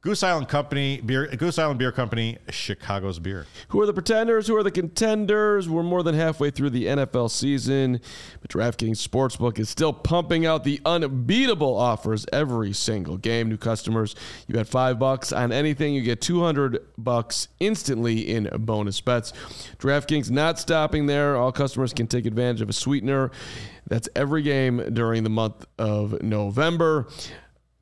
Goose Island Company, beer, Goose Island Beer Company, Chicago's beer. Who are the pretenders? Who are the contenders? We're more than halfway through the NFL season, but DraftKings Sportsbook is still pumping out the unbeatable offers every single game. New customers, you bet five bucks on anything, you get 200 bucks instantly in bonus bets. DraftKings not stopping there. All customers can take advantage of a sweetener. That's every game during the month of November.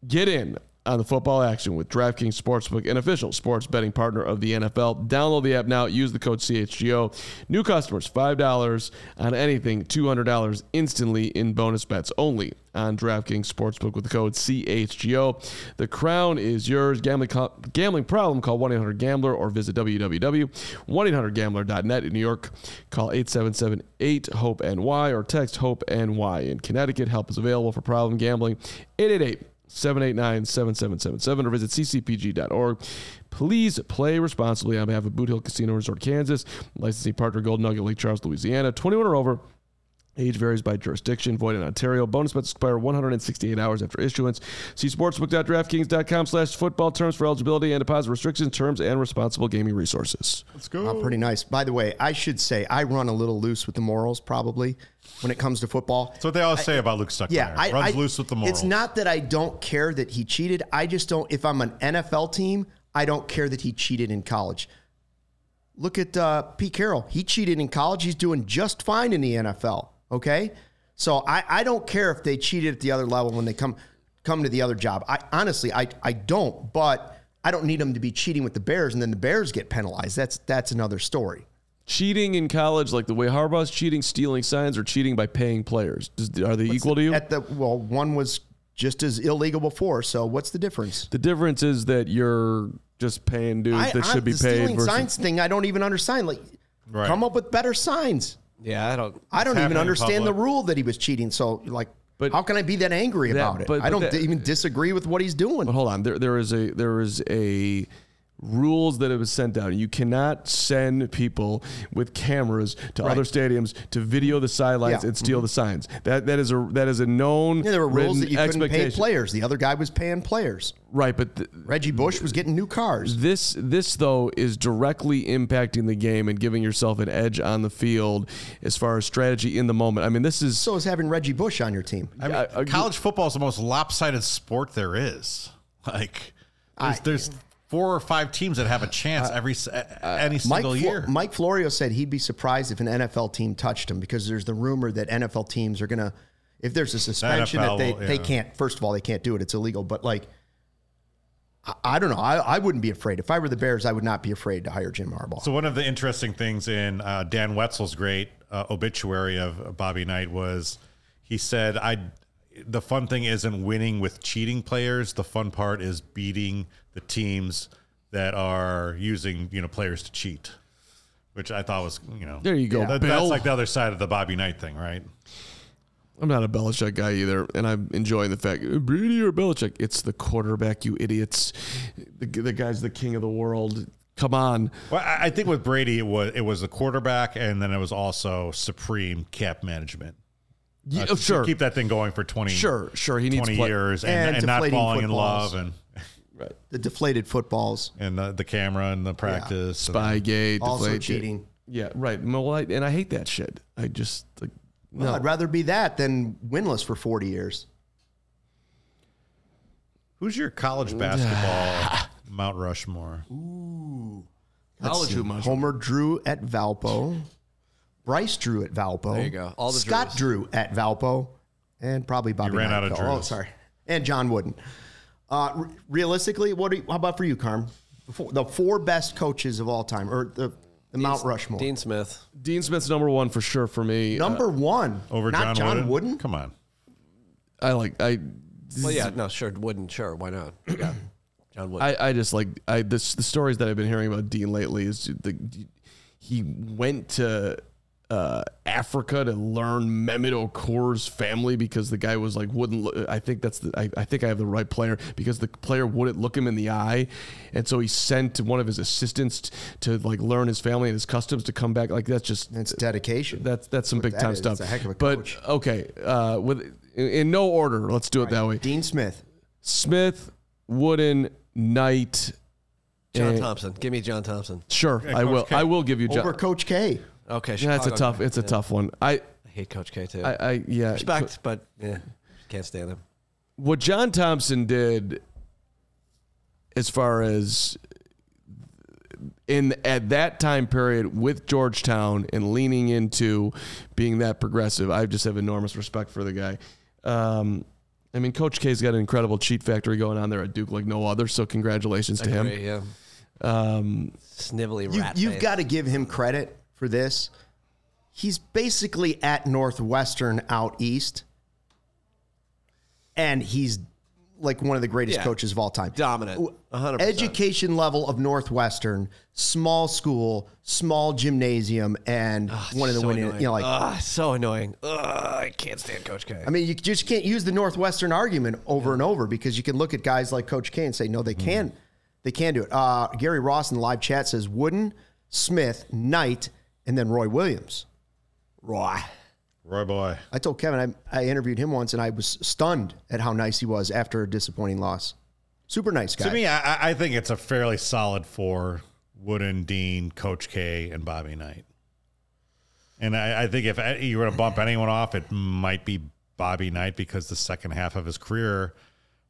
Get in on the football action with DraftKings Sportsbook, an official sports betting partner of the NFL. Download the app now. Use the code CHGO. New customers, $5 on anything, $200 instantly in bonus bets only on DraftKings Sportsbook with the code CHGO. The crown is yours. Gambling, gambling problem, call 1 800 Gambler or visit www.1800Gambler.net in New York. Call 877 8 HOPE NY or text HOPE NY. In Connecticut, help is available for problem gambling. 888 789 7777 or visit ccpg.org. Please play responsibly on behalf of Boot Hill Casino Resort, Kansas. Licensing partner Gold Nugget Lake Charles, Louisiana. 21 or over. Age varies by jurisdiction. Void in Ontario. Bonus bets expire 168 hours after issuance. See sportsbook.draftkings.com slash football terms for eligibility and deposit restrictions, terms, and responsible gaming resources. Let's go. Uh, pretty nice. By the way, I should say I run a little loose with the morals probably when it comes to football. That's what they always say about Luke Stuckmeyer. Yeah, I, Runs I- loose with the morals. It's not that I don't care that he cheated. I just don't. If I'm an NFL team, I don't care that he cheated in college. Look at uh, Pete Carroll. He cheated in college. He's doing just fine in the NFL. Okay, so I, I don't care if they cheated at the other level when they come come to the other job. I honestly I I don't. But I don't need them to be cheating with the Bears and then the Bears get penalized. That's that's another story. Cheating in college, like the way Harbaugh's cheating, stealing signs, or cheating by paying players. Does, are they equal to you? At the well, one was just as illegal before. So what's the difference? The difference is that you're just paying dudes I- that I- should be the paid stealing versus signs thing. I don't even understand. Like, Right. come up with better signs. Yeah, I don't. I don't even understand the rule that he was cheating. So, like, But- how can I be that angry That- about it? but- I don't that- even disagree with what he's doing. But hold on, there there is a there is a rules that have been sent out. You cannot send people with cameras to Right. other stadiums to video the sidelines Yeah. and steal mm-hmm. the signs. That that is a that is a known Yeah, there were rules that you couldn't pay players. The other guy was paying players. Right, but th- Reggie Bush was getting new cars. this this though is directly impacting the game and giving yourself an edge on the field as far as strategy in the moment. I mean, this is So is having Reggie Bush on your team. I mean, I- I- college football is the most lopsided sport there is. Like, there's, there's four or five teams that have a chance every s- any Mike, single Flo- year. Mike Florio said he'd be surprised if an NFL team touched him because there's the rumor that NFL teams are gonna, if there's a suspension NFL that they, will- they can't. First of all, they can't do it; it's illegal. But like, I, I don't know. I, I wouldn't be afraid if I were the Bears. I would not be afraid to hire Jim Harbaugh. So one of the interesting things in uh, Dan Wetzel's great uh, obituary of Bobby Knight was he said, "I the fun thing isn't winning with cheating players. The fun part is beating the teams that are using you know players to cheat." Which I thought was you know There you go, That- that's like the other side of the Bobby Knight thing, right? I'm not a Belichick guy either, and I'm enjoying the fact Brady or Belichick. It's the quarterback, you idiots. The, the guy's the king of the world. Come on. Well, I I think with Brady, it was it was the quarterback, and then it was also supreme cap management. Yeah, Uh, oh, sure, keep that thing going for twenty, sure, sure. He needs 20 play- years, and, And and, not deflating falling in love, and Right. the deflated footballs, and the, the camera and the practice. and- Spygate, also Deflategate. cheating. Yeah, right. Well, I, and I hate that shit. I just like Well, no. I'd rather be that than winless for 40 years. Who's your college basketball Mount Rushmore? Ooh. College. Homer Drew at Valpo. Bryce Drew at Valpo. There you go. All the Scott Drews. Drew at Valpo. And probably Bobby You ran Knight, out of though. Oh, sorry. And John Wooden. Uh, re- realistically, what do you, how about for you, Carm? Four- The four best coaches of all time, or the, the Mount Rushmore. Dean Smith. Dean Smith's number one for sure for me. Uh, Number one. Over not John, John Wooden. Come on. I like I. Well, yeah, no, sure, Wooden, sure, why not? Yeah, John Wooden. I, I just like I this the stories that I've been hearing about Dean lately is the he went to uh, Africa to learn Mehmet Okur's family because the guy was like wouldn't look, I think that's the I, I think I have the right player because the player wouldn't look him in the eye and so he sent one of his assistants t- to like learn his family and his customs to come back like that's just It's dedication. that's that's some big that time is. stuff a heck of a but coach. okay uh, with in, in no order let's do it that way Dean Smith. Smith Wooden Knight John and- Thompson. Give me John Thompson. Sure, I Coach will. K. I will give you John. Over Coach K. Okay, Yeah, it's a tough. It's a Yeah. tough one. I, I hate Coach K too. I, I yeah. Respect, but yeah, can't stand him. What John Thompson did, as far as in at that time period with Georgetown and leaning into being that progressive, I just have enormous respect for the guy. Um, I mean, Coach K's got an incredible cheat factory going on there at Duke like no other. So congratulations to him. Yeah. Um, Snivelly You, rat. you've got to give him credit for this. He's basically at Northwestern out east, and he's like one of the greatest Yeah. coaches of all time. dominant. 100%. Education level of Northwestern, small school, small gymnasium, and ah, one of the so winning. annoying. You know, like ah, Ugh, so annoying. I can't stand Coach K. I mean, you just can't use the Northwestern argument over and over because you can look at guys like Coach K and say, no, they mm-hmm. can't. they can do it. Uh, Gary Ross in the live chat says Wooden, Smith, Knight, and then Roy Williams. Roy. Roy boy. I told Kevin I, I interviewed him once and I was stunned at how nice he was after a disappointing loss. Super nice guy. To me, I, I think it's a fairly solid four: Wooden, Dean, Coach K, and Bobby Knight. And I, I think if you were to bump anyone off, it might be Bobby Knight because the second half of his career,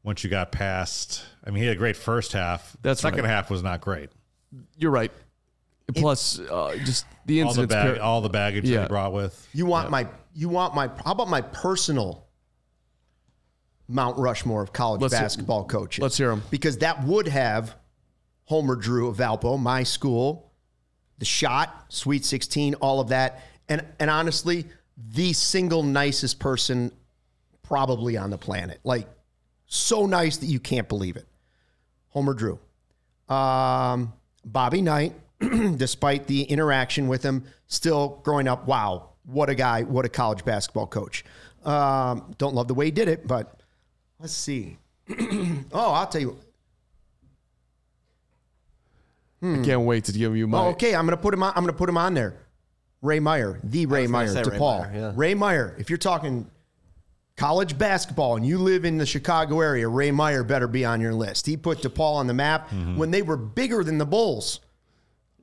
once you got past, I mean, he had a great first half. That's second right. half was not great. you're right. Plus, uh, just the All the incidents. bag, par- all the baggage that Yeah. he brought with. you want my you want my how about my personal Mount Rushmore of college Let's- basketball coaches? let's hear hear 'em. Because that would have Homer Drew of Valpo, my school, the shot, Sweet 16, all of that. And and honestly, the single nicest person probably on the planet. Like so nice that you can't believe it. Homer Drew. Um, Bobby Knight, despite the interaction with him, still growing up, wow, what a guy, what a college basketball coach. Um, don't love the way he did it, but let's see. oh, I'll tell you. I can't wait to give you my. Oh, okay, I'm gonna put him on. I'm gonna put him on there. Ray Meyer, the Ray was gonna Meyer, say Ray DePaul. Meyer, yeah. Ray Meyer. If you're talking college basketball and you live in the Chicago area, Ray Meyer better be on your list. He put DePaul on the map when they were bigger than the Bulls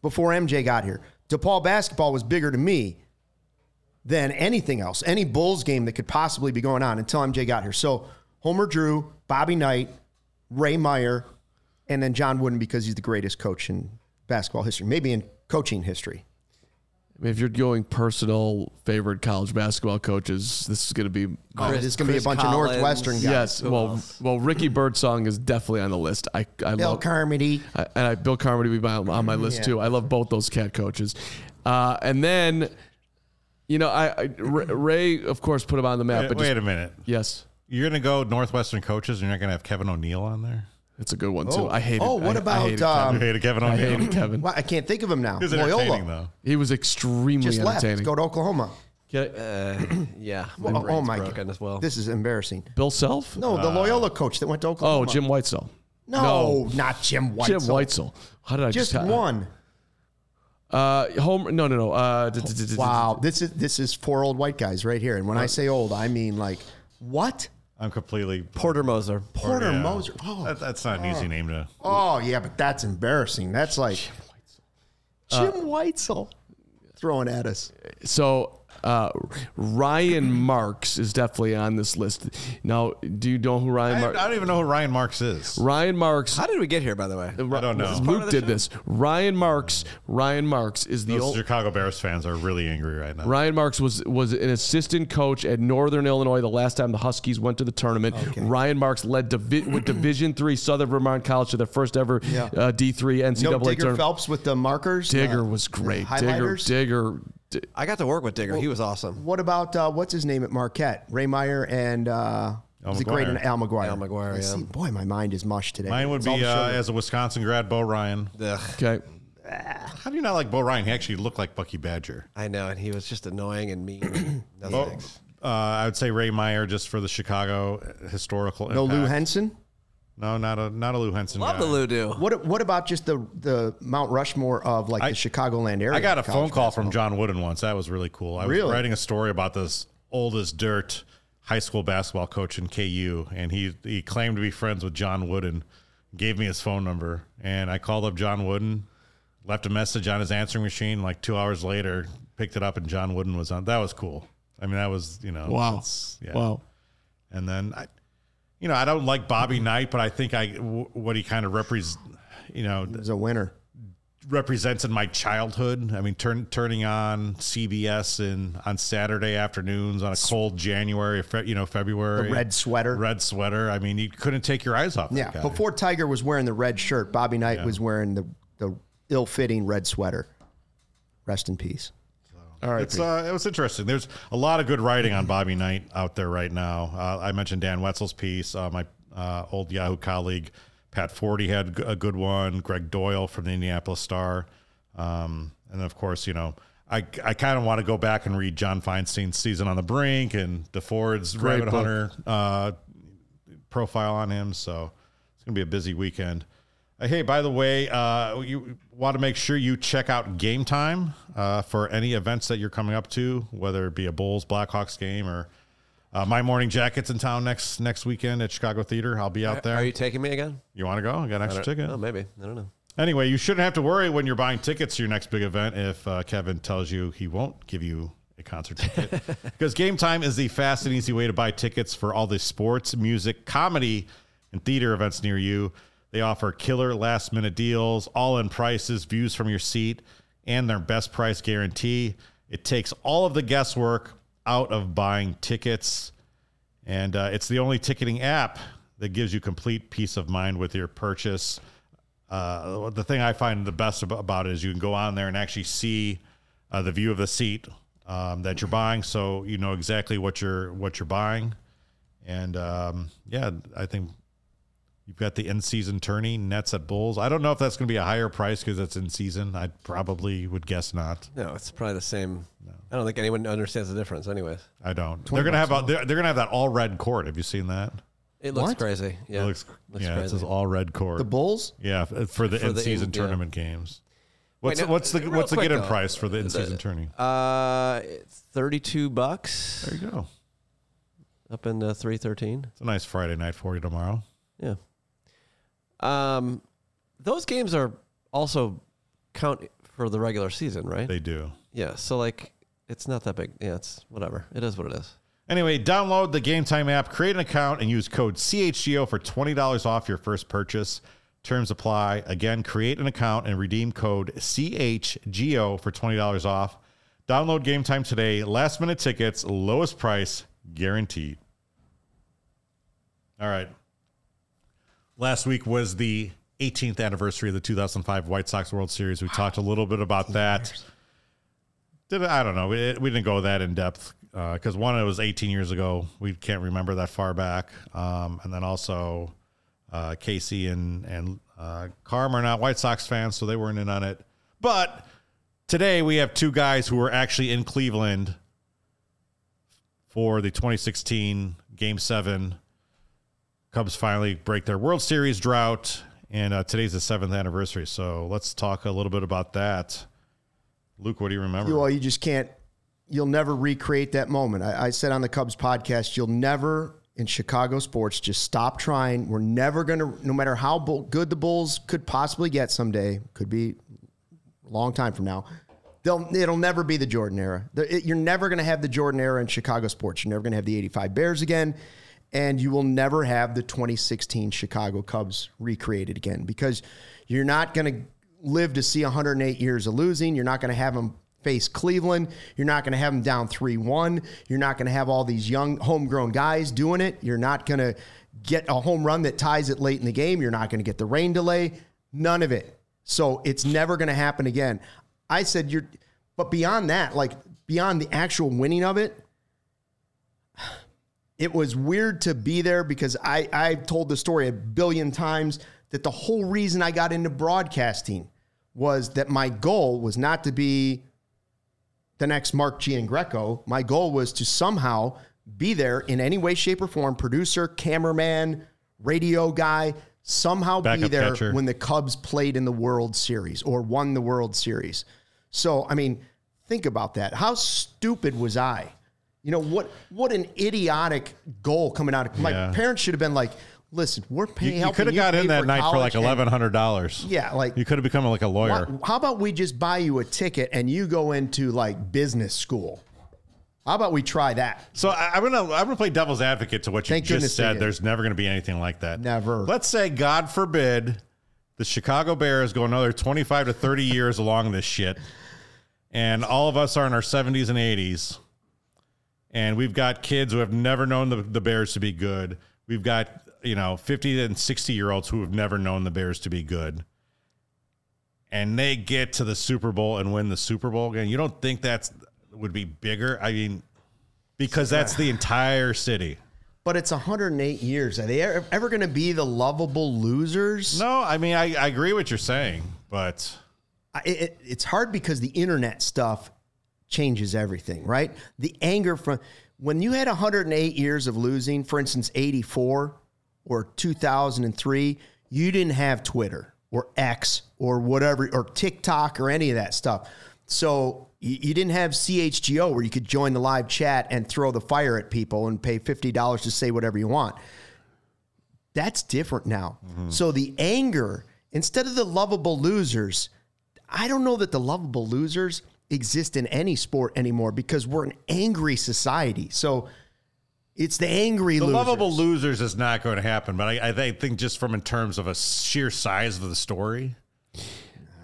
before MJ got here. DePaul basketball was bigger to me than anything else, any Bulls game that could possibly be going on until MJ got here. So Homer Drew, Bobby Knight, Ray Meyer, and then John Wooden because he's the greatest coach in basketball history, maybe in coaching history. If you're going personal favorite college basketball coaches, this is going to be. Oh, Chris- there's going to be a bunch Collins. of Northwestern guys. yes, Who well, else? well, Ricky Byrdsong is definitely on the list. I, I Bill love Carmody. I, and I, Bill Carmody would be on, on my list Yeah. too. I love both those cat coaches. Uh, and then, you know, I, I Ray, Ray, of course, put him on the map. Wait, but wait a minute. yes, You're going to go Northwestern coaches and you're not going to have Kevin O'Neill on there? It's a good one too. I hated. Oh, what I- I about, hated um, Kevin. You hated Kevin I hated Kevin. Well, I can't think of him now. He was entertaining, Loyola though. He was extremely just left. entertaining. Go to Oklahoma. Uh, yeah. My Oh, oh brain's my broken god, as well. this is embarrassing. Bill Self? No, the Loyola coach that went to Oklahoma. Oh, Jim Whitesell. No, not Jim White. Jim Whitesell. How did I just, Just one. Uh, home? No, no, no. Uh, d- d- d- d- Wow, this is this is four old white guys right here. And when I say old, I mean like what? I'm completely. Porter Moser. Porter yeah. Moser. Oh, That, that's not an easy oh. name to. oh yeah, but that's embarrassing. That's like Jim Whitesell throwing at us. So Uh, Ryan Marks is definitely on this list. Now, do you know who Ryan I, Marks? I don't even know who Ryan Marks is. Ryan Marks. How did we get here, by the way? I don't know. Luke did this. Ryan Marks. Ryan Marks is the Those old. Chicago Bears fans are really angry right now. Ryan Marks was was an assistant coach at Northern Illinois the last time the Huskies went to the tournament. Ryan Marks led divi- with Division three Southern Vermont College to their first ever Yeah. uh, D three NCAA tournament. No Digger tournament. Phelps with the markers. Digger uh, was great. Digger, highlighters? Digger. Di- I got to work with Digger. he was awesome. What about uh, what's his name at Marquette? Ray Meyer and uh, Al is great in Al McGuire? Al McGuire, I yeah. see- boy, my mind is mush today. Mine would It's be uh, as a Wisconsin grad, Bo Ryan. Ugh, Okay. How do you not like Bo Ryan? He actually looked like Bucky Badger. I know, and he was just annoying and mean. Nothing. Bo, uh, I would say Ray Meyer just for the Chicago historical. no Lou. Henson. No, not a not a Lou Henson. Love guy. the Ludo. What what about just the the Mount Rushmore of like I- the Chicagoland area? I got a phone call basketball? from John Wooden once. That was really cool. I was writing a story about this old as dirt high school basketball coach in KU, and he he claimed to be friends with John Wooden. Gave me his phone number, and I called up John Wooden, left a message on his answering machine. Like two hours later, picked it up, and John Wooden was on. That was cool. I mean, that was you know, Wow. yeah. Wow. And then I, you know, I don't like Bobby Knight, but I think I what he kind of represents, you know, was a winner. represents in my childhood. I mean, turn, turning on CBS in on Saturday afternoons on a cold January, you know, February. The red sweater. red sweater. I mean, you couldn't take your eyes off. that Yeah, guy. before Tiger was wearing the red shirt, Bobby Knight was wearing the the ill-fitting red sweater. Rest in peace. All right. It's uh, it was interesting. There's a lot of good writing on Bobby Knight out there right now. Uh, I mentioned Dan Wetzel's piece. Uh, my uh, old Yahoo colleague Pat Forde had a good one. Gregg Doyel from the Indianapolis Star, um, and then of course, you know, I I kind of want to go back and read John Feinstein's Season on the Brink and DeFord's Great Rabbit book. Hunter uh, profile on him. So it's gonna be a busy weekend. Uh, hey, by the way, uh, you want to make sure you check out Gametime uh, for any events that you're coming up to, whether it be a Bulls Blackhawks game or uh, My Morning Jacket's in town next next weekend at Chicago Theater. I'll be out there. Are you taking me again? you want to go? I got an extra ticket. Oh, maybe. I don't know. Anyway, you shouldn't have to worry when you're buying tickets to your next big event if uh, Kevin tells you he won't give you a concert ticket. because Gametime is the fast and easy way to buy tickets for all the sports, music, comedy, and theater events near you. They offer killer last minute deals, all in prices, views from your seat, and their best price guarantee. It takes all of the guesswork out of buying tickets. And uh, it's the only ticketing app that gives you complete peace of mind with your purchase. Uh, the thing I find the best about it is you can go on there and actually see uh, the view of the seat um, that you're buying, so you know exactly what you're what you're buying. And um, yeah, I think you've got the in season tourney Nets at Bulls. I don't know if that's going to be a higher price because it's in season. I probably would guess not. No, it's probably the same. No. I don't think anyone understands the difference, anyways. I don't. They're gonna have a, they're, they're gonna have that all red court. Have you seen that? It looks What? crazy. Yeah. It looks, looks yeah, it crazy. says all red court. The Bulls. Yeah, f- for the For the in-season in- yeah. tournament games. What's Wait, now, what's the real what's the quick, get-in though, price for the the- in-season tourney? Uh, thirty-two bucks There you go. up in the three thirteen. It's a nice Friday night for you tomorrow. Yeah. Um, those games are also count for the regular season, right? They do. yeah. So like, it's not that big. Yeah, it's whatever. It is what it is. Anyway, download the Gametime app, create an account, and use code CHGO for twenty dollars off your first purchase. Terms apply. Again, create an account and redeem code CHGO for twenty dollars off. Download Gametime today. Last minute tickets, lowest price guaranteed. All right. Last week was the 18th anniversary of the 2005 White Sox World Series. We talked a little bit about that. Did I don't know. We, we didn't go that in depth because one, it was 18 years ago. We can't remember that far back. Um, and then also, uh, Casey and and uh, Carm are not White Sox fans, so they weren't in on it. But today we have two guys who were actually in Cleveland for the 2016 Game Seven. Cubs finally break their World Series drought, and uh, today's the seventh anniversary. So let's talk a little bit about that. Luke, what do you remember? Well, you just can't. You'll never recreate that moment. I, I said on the Cubs podcast, you'll never in Chicago sports just stop trying. We're never going to, no matter how bull, good the Bulls could possibly get someday, could be a long time from now. They'll, it'll never be the Jordan era. It- you're never going to have the Jordan era in Chicago sports. You're never going to have the 85 Bears again. And you will never have the 2016 Chicago Cubs recreated again because you're not going to live to see 108 years of losing. You're not going to have them face Cleveland. You're not going to have them down 3 1. You're not going to have all these young homegrown guys doing it. You're not going to get a home run that ties it late in the game. You're not going to get the rain delay. None of it. So it's never going to happen again. I said you're, but beyond that, like beyond the actual winning of it, it was weird to be there because I I've told the story a billion times that the whole reason I got into broadcasting was that my goal was not to be the next Mark Giangreco. My goal was to somehow be there in any way, shape, or form, producer, cameraman, radio guy, somehow be there catcher. when the Cubs played in the World Series or won the World Series. So, I mean, think about that. How stupid was I? You know what? What an idiotic goal coming out. of My Yeah. parents should have been like, "Listen, we're paying." you helping could have got in that for night for like eleven hundred dollars. Yeah, like You could have become like a lawyer. why- how about we just buy you a ticket and you go into like business school? How about we try that? So I, I'm gonna I'm gonna play devil's advocate to what you Thank just said. There's never gonna be anything like that. Never. Let's say, God forbid, the Chicago Bears go another 25 to 30 years along this shit, and all of us are in our 70s and 80s, and we've got kids who have never known the, the Bears to be good. We've got you know 50 and 60 year olds who have never known the Bears to be good. And they get to the Super Bowl and win the Super Bowl again. You don't think that's would be bigger? I mean, because that's the entire city. But it's 108 years. Are they ever, going to be the lovable losers? No, I mean I, I agree what you're saying, but I- it, it's hard because the internet stuff changes everything, right? The anger from when you had 108 years of losing, for instance, 84 or 2003, you didn't have Twitter or X or whatever, or TikTok or any of that stuff. So you, didn't have CHGO where you could join the live chat and throw the fire at people and pay $50 to say whatever you want. That's different now. Mm-hmm. So the anger, instead of the lovable losers, I don't know that the lovable losers exist in any sport anymore because we're an angry society. So it's the angry the losers. lovable losers is not going to happen. But I, I think- just from in terms of a sheer size of the story,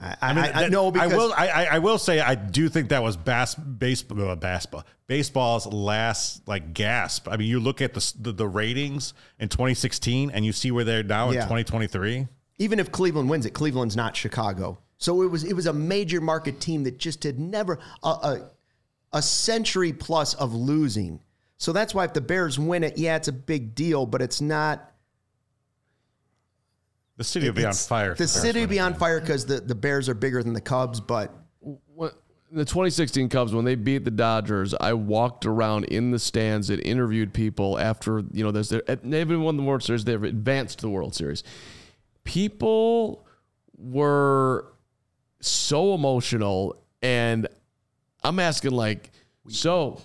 I, I mean, I, I know because I will. I, I- will say I do think that was bas- baseball, uh, baseball, baseball's last like gasp. I mean, you look at the, the the ratings in 2016, and you see where they're now in 2023. even if Cleveland wins it, Cleveland's not Chicago. So it was it was a major market team that just had never a, a, a century plus of losing. So that's why if the Bears win it, yeah, it's a big deal, but it's not. The city will be on fire. if The city will be on fire because the, the Bears are bigger than the Cubs, but When- the 2016 Cubs when they beat the Dodgers, I walked around in the stands and interviewed people after you know there's they haven't won the World Series, they've advanced to the World Series. People were so emotional, and I'm asking like, so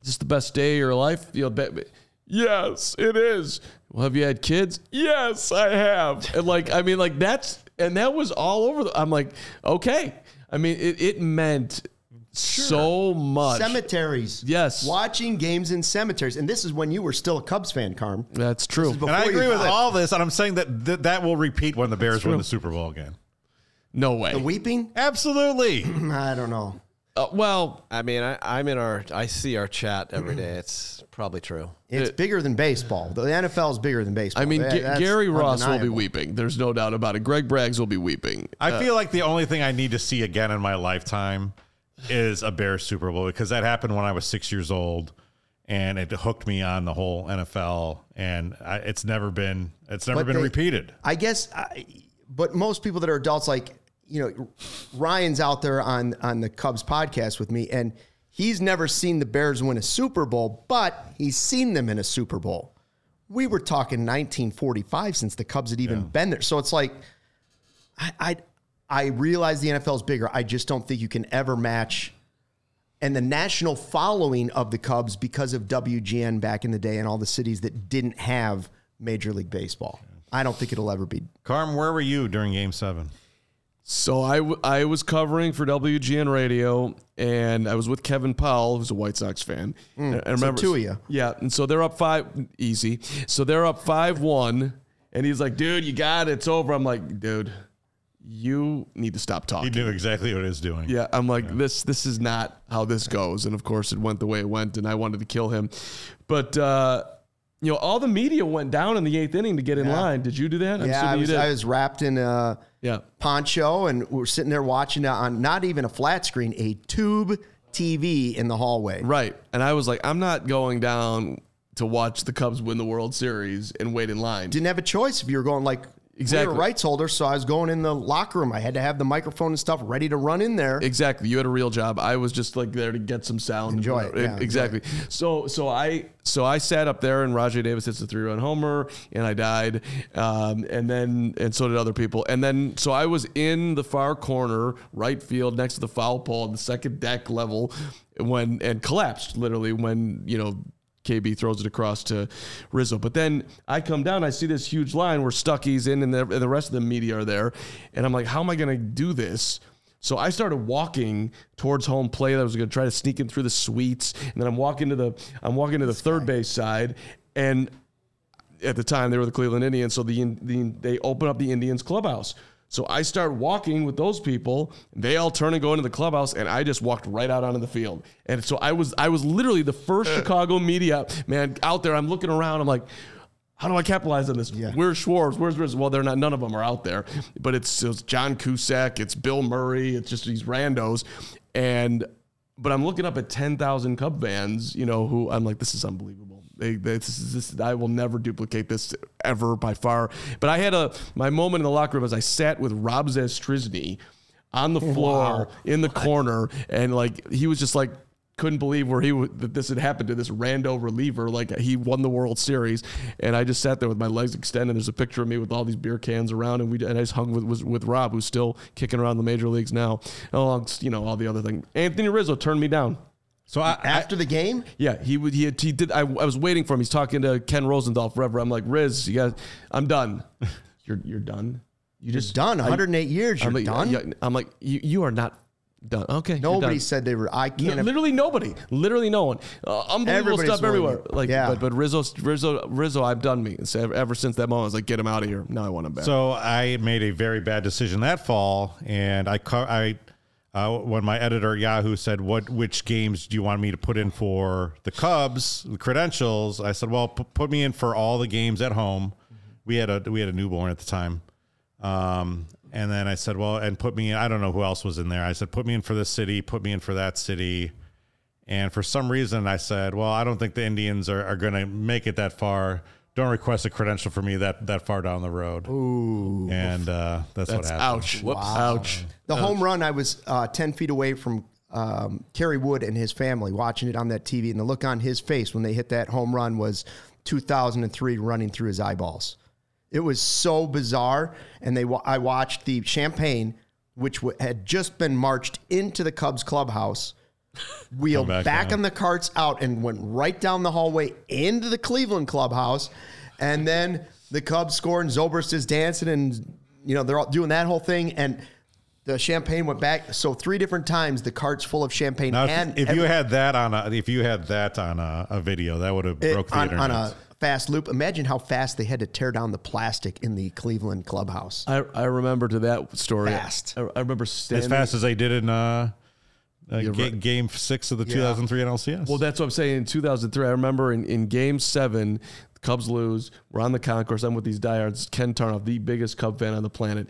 is this the best day of your life? You know, be- yes, it is. Well, have you had kids? Yes, I have. And like, I mean, like that's and that was all over. The, I'm like, okay. I mean, it, it meant so much. cemeteries. Yes. Watching games in cemeteries. And this is when you were still a Cubs fan, Carm. That's true. And I agree with got- all this, and I'm saying that th- that will repeat when the Bears win the Super Bowl again. No way. The weeping? Absolutely. I don't know. Uh, well, I mean, I, I'm in our. I see our chat every day. It's probably true. It's bigger than baseball. The NFL is bigger than baseball. I mean, That- G- that's Gary Ross will be undeniable. weeping. There's no doubt about it. Greg Braggs will be weeping. I feel like the only thing I need to see again in my lifetime is a Bears Super Bowl because that happened when I was six years old, and it hooked me on the whole NFL, and I, it's never been it's never But been they- repeated. I guess, I, but most people that are adults, like you know, Ryan's out there on on the Cubs podcast with me, and he's never seen the Bears win a Super Bowl, but he's seen them in a Super Bowl. We were talking 1945 since the Cubs had even been there, so it's like I, I I realize the NFL is bigger. I just don't think you can ever match. And the national following of the Cubs because of WGN back in the day and all the cities that didn't have Major League Baseball. I don't think it'll ever be. Carm, where were you during Game Seven? So I, w- I was covering for WGN Radio, and I was with Kevin Powell, who's a White Sox fan. And I remember two of you. Yeah, and so they're up five, easy. So they're up five one, and he's like, "Dude, you got it. It's over." I'm like, "Dude, you need to stop talking." He talking." knew exactly what he was doing. Yeah, I'm like this. This is not how this goes, and of course, it went the way it went, and I wanted to kill him, but uh, you know, all the media went down in the eighth inning to get in line. Did you do that? I'm yeah, I was, you did. I was wrapped in a yeah, poncho, and we're sitting there watching it on not even a flat screen, a tube TV in the hallway. right. And I was like, I'm not going down to watch the Cubs win the World Series and wait in line. Didn't have a choice if you were going like Exactly. We rights holder, so I was going in the locker room. I had to have the microphone and stuff ready to run in there. Exactly. You had a real job. I was just like there to get some sound. Enjoy it, yeah, exactly. So so I so I sat up there and Rajay Davis hits a three run homer and I died. Um, and then and so did other people. And then so I was in the far corner, right field, next to the foul pole on the second deck level when and collapsed literally when, you know, KB throws it across to Rizzo. But then I come down, I see this huge line where Stucky's in and the, and the rest of the media are there. And I'm like, how am I going to do this? So I started walking towards home plate. I was going to try to sneak in through the suites, and then I'm walking to the I'm walking to the third base side, and at the time they were the Cleveland Indians, so the, the they open up the Indians clubhouse. So I start walking with those people. They all turn and go into the clubhouse, and I just walked right out onto the field. And so I was I was literally the first Chicago media man out there. I'm looking around. I'm like. How do I capitalize on this? Where's Schwartz? Where's, where's well, they're not. None of them are out there, but it's, it's John Cusack, it's Bill Murray, it's just these randos, and but I'm looking up at 10,000 Cub fans, you know, who I'm like, this is unbelievable. They, this this. I will never duplicate this ever by far. But I had a my moment in the locker room as I sat with Rob Zastryzny on the floor in the corner, and like he was just like couldn't believe where he w- that this had happened to this rando reliever. Like he won the World Series, and I just sat there with my legs extended. There's a picture of me with all these beer cans around, and we and I just hung with with, with Rob, who's still kicking around the major leagues now. Along, you know, all the other things. Anthony Rizzo turned me down. So I, I After the game, Yeah, he would. He, had, he did. I, I was waiting for him. He's talking to Ken Rosenthal forever. I'm like, Riz, you guys, I'm done. You're you're done. You just done. 108 years, you're I'm like, done. yeah, I'm like, you you are not done. Okay, Nobody done. said they were. I can't. have- literally nobody, literally no one. Uh, unbelievable Everybody's stuff everywhere. willing. Like, Yeah. but but Rizzo, Rizzo, Rizzo, I've done me. So ever, ever since that moment, I was like, get him out of here. Now I want him back. So I made a very bad decision that fall, and I co- I uh, when my editor Yahoo said, "What which games do you want me to put in for the Cubs? The credentials?" I said, "Well, p- put me in for all the games at home." We had a we had a newborn at the time, um, and then I said, "Well, and put me in." I don't know who else was in there. I said, "Put me in for this city. Put me in for that city." And for some reason, I said, "Well, I don't think the Indians are, are going to make it that far. Don't request a credential for me that that far down the road." Ooh, and uh, that's, what happened. ouch. Whoops. Ouch. the home run, I was uh, 10 feet away from um, Kerry Wood and his family watching it on that TV, and the look on his face when they hit that home run was 2003 running through his eyeballs. It was so bizarre, and they I watched the champagne, which w- had just been marched into the Cubs clubhouse, wheeled back back, on the carts out, and went right down the hallway into the Cleveland clubhouse, and then the Cubs scored, and Zobrist is dancing, and you know they're all doing that whole thing, and the champagne went back. So three different times, the carts full of champagne, Now, and if, if you had that on a if you had that on a, a video, that would have it- broke the on, internet. on a fast loop. Imagine how fast they had to tear down the plastic in the Cleveland clubhouse. I, I remember to that story. Fast. I, I remember standing. as fast as they did in uh, uh, ga- right. game six of the 2003 NLCS. Well, that's what I'm saying. In 2003, I remember in, in game seven, the Cubs lose. We're on the concourse. I'm with these diehards. Ken Tarnoff, the biggest Cub fan on the planet.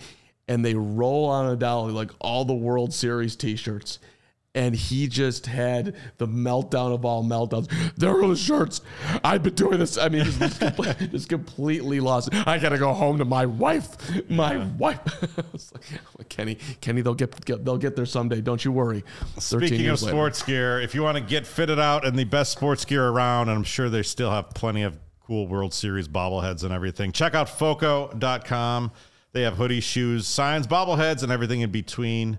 And they roll on a dolly like all the World Series t shirts. And he just had the meltdown of all meltdowns. There are the shirts. I've been doing this. I mean, just, just, completely, just completely lost. I gotta go home to my wife. My wife. I was like, oh, Kenny, Kenny, they'll get, get they'll get there someday. Don't you worry. Speaking of years later. sports gear, if you want to get fitted out in the best sports gear around, and I'm sure they still have plenty of cool World Series bobbleheads and everything, check out Foco.com. They have hoodies, shoes, signs, bobbleheads, and everything in between.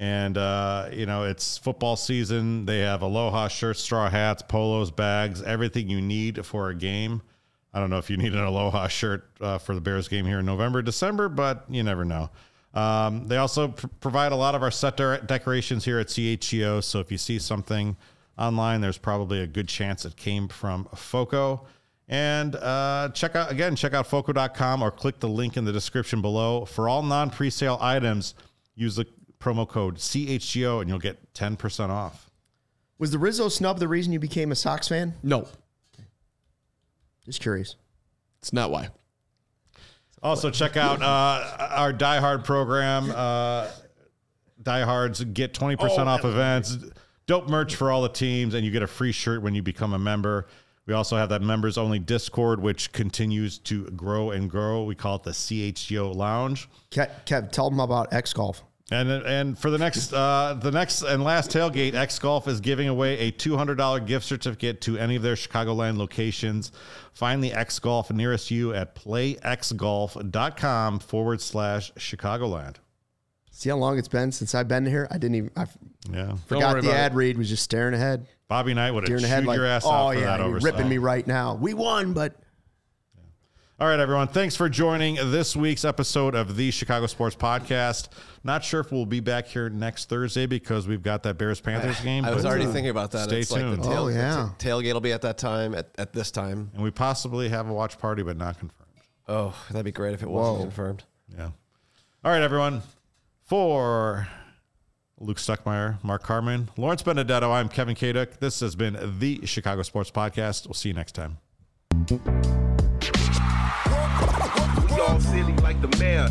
And, uh, you know, it's football season. They have aloha shirts, straw hats, polos, bags, everything you need for a game. I don't know if you need an aloha shirt uh, for the Bears game here in November, December, but you never know. Um, they also pr- provide a lot of our set de- decorations here at CHGO. So if you see something online, there's probably a good chance it came from FOCO. And uh, check out again, check out FOCO.com or click the link in the description below. For all non presale items, use the promo code CHGO and you'll get 10% off. Was the Rizzo snub the reason you became a Sox fan? No, Just curious. it's not why. Also, check out uh, our Die Hard program. Uh, Die Hards get 20% off events, dope merch for all the teams, and you get a free shirt when you become a member. We also have that members only Discord, which continues to grow and grow. We call it the CHGO Lounge. Kev, Kev tell them about X Golf. And and for the next uh, the next and last tailgate, X Golf is giving away a two hundred dollar gift certificate to any of their Chicagoland locations. Find the X Golf nearest you at playxgolf.com forward slash Chicagoland. See how long it's been since I've been here? I didn't even. I Yeah, forgot the ad it. read was just staring ahead, Bobby Knight would have chewed. Like, your ass oh out for yeah, that you're ripping me right now. We won, but All right, everyone. Thanks for joining this week's episode of the Chicago Sports Podcast. Not sure if we'll be back here next Thursday because we've got that Bears Panthers game. I was already uh, thinking about that. Stay it's tuned. like the, tail, Oh, yeah. the ta- tailgate will be at that time, at, at this time. and we possibly have a watch party, but not confirmed. Oh, that'd be great if it wasn't Whoa. confirmed. Yeah. All right, everyone. For Luke Stuckmeyer, Mark Carman, Lawrence Benedetto, I'm Kevin Kaduk. This has been the Chicago Sports Podcast. We'll see you next time. All silly like the mayor.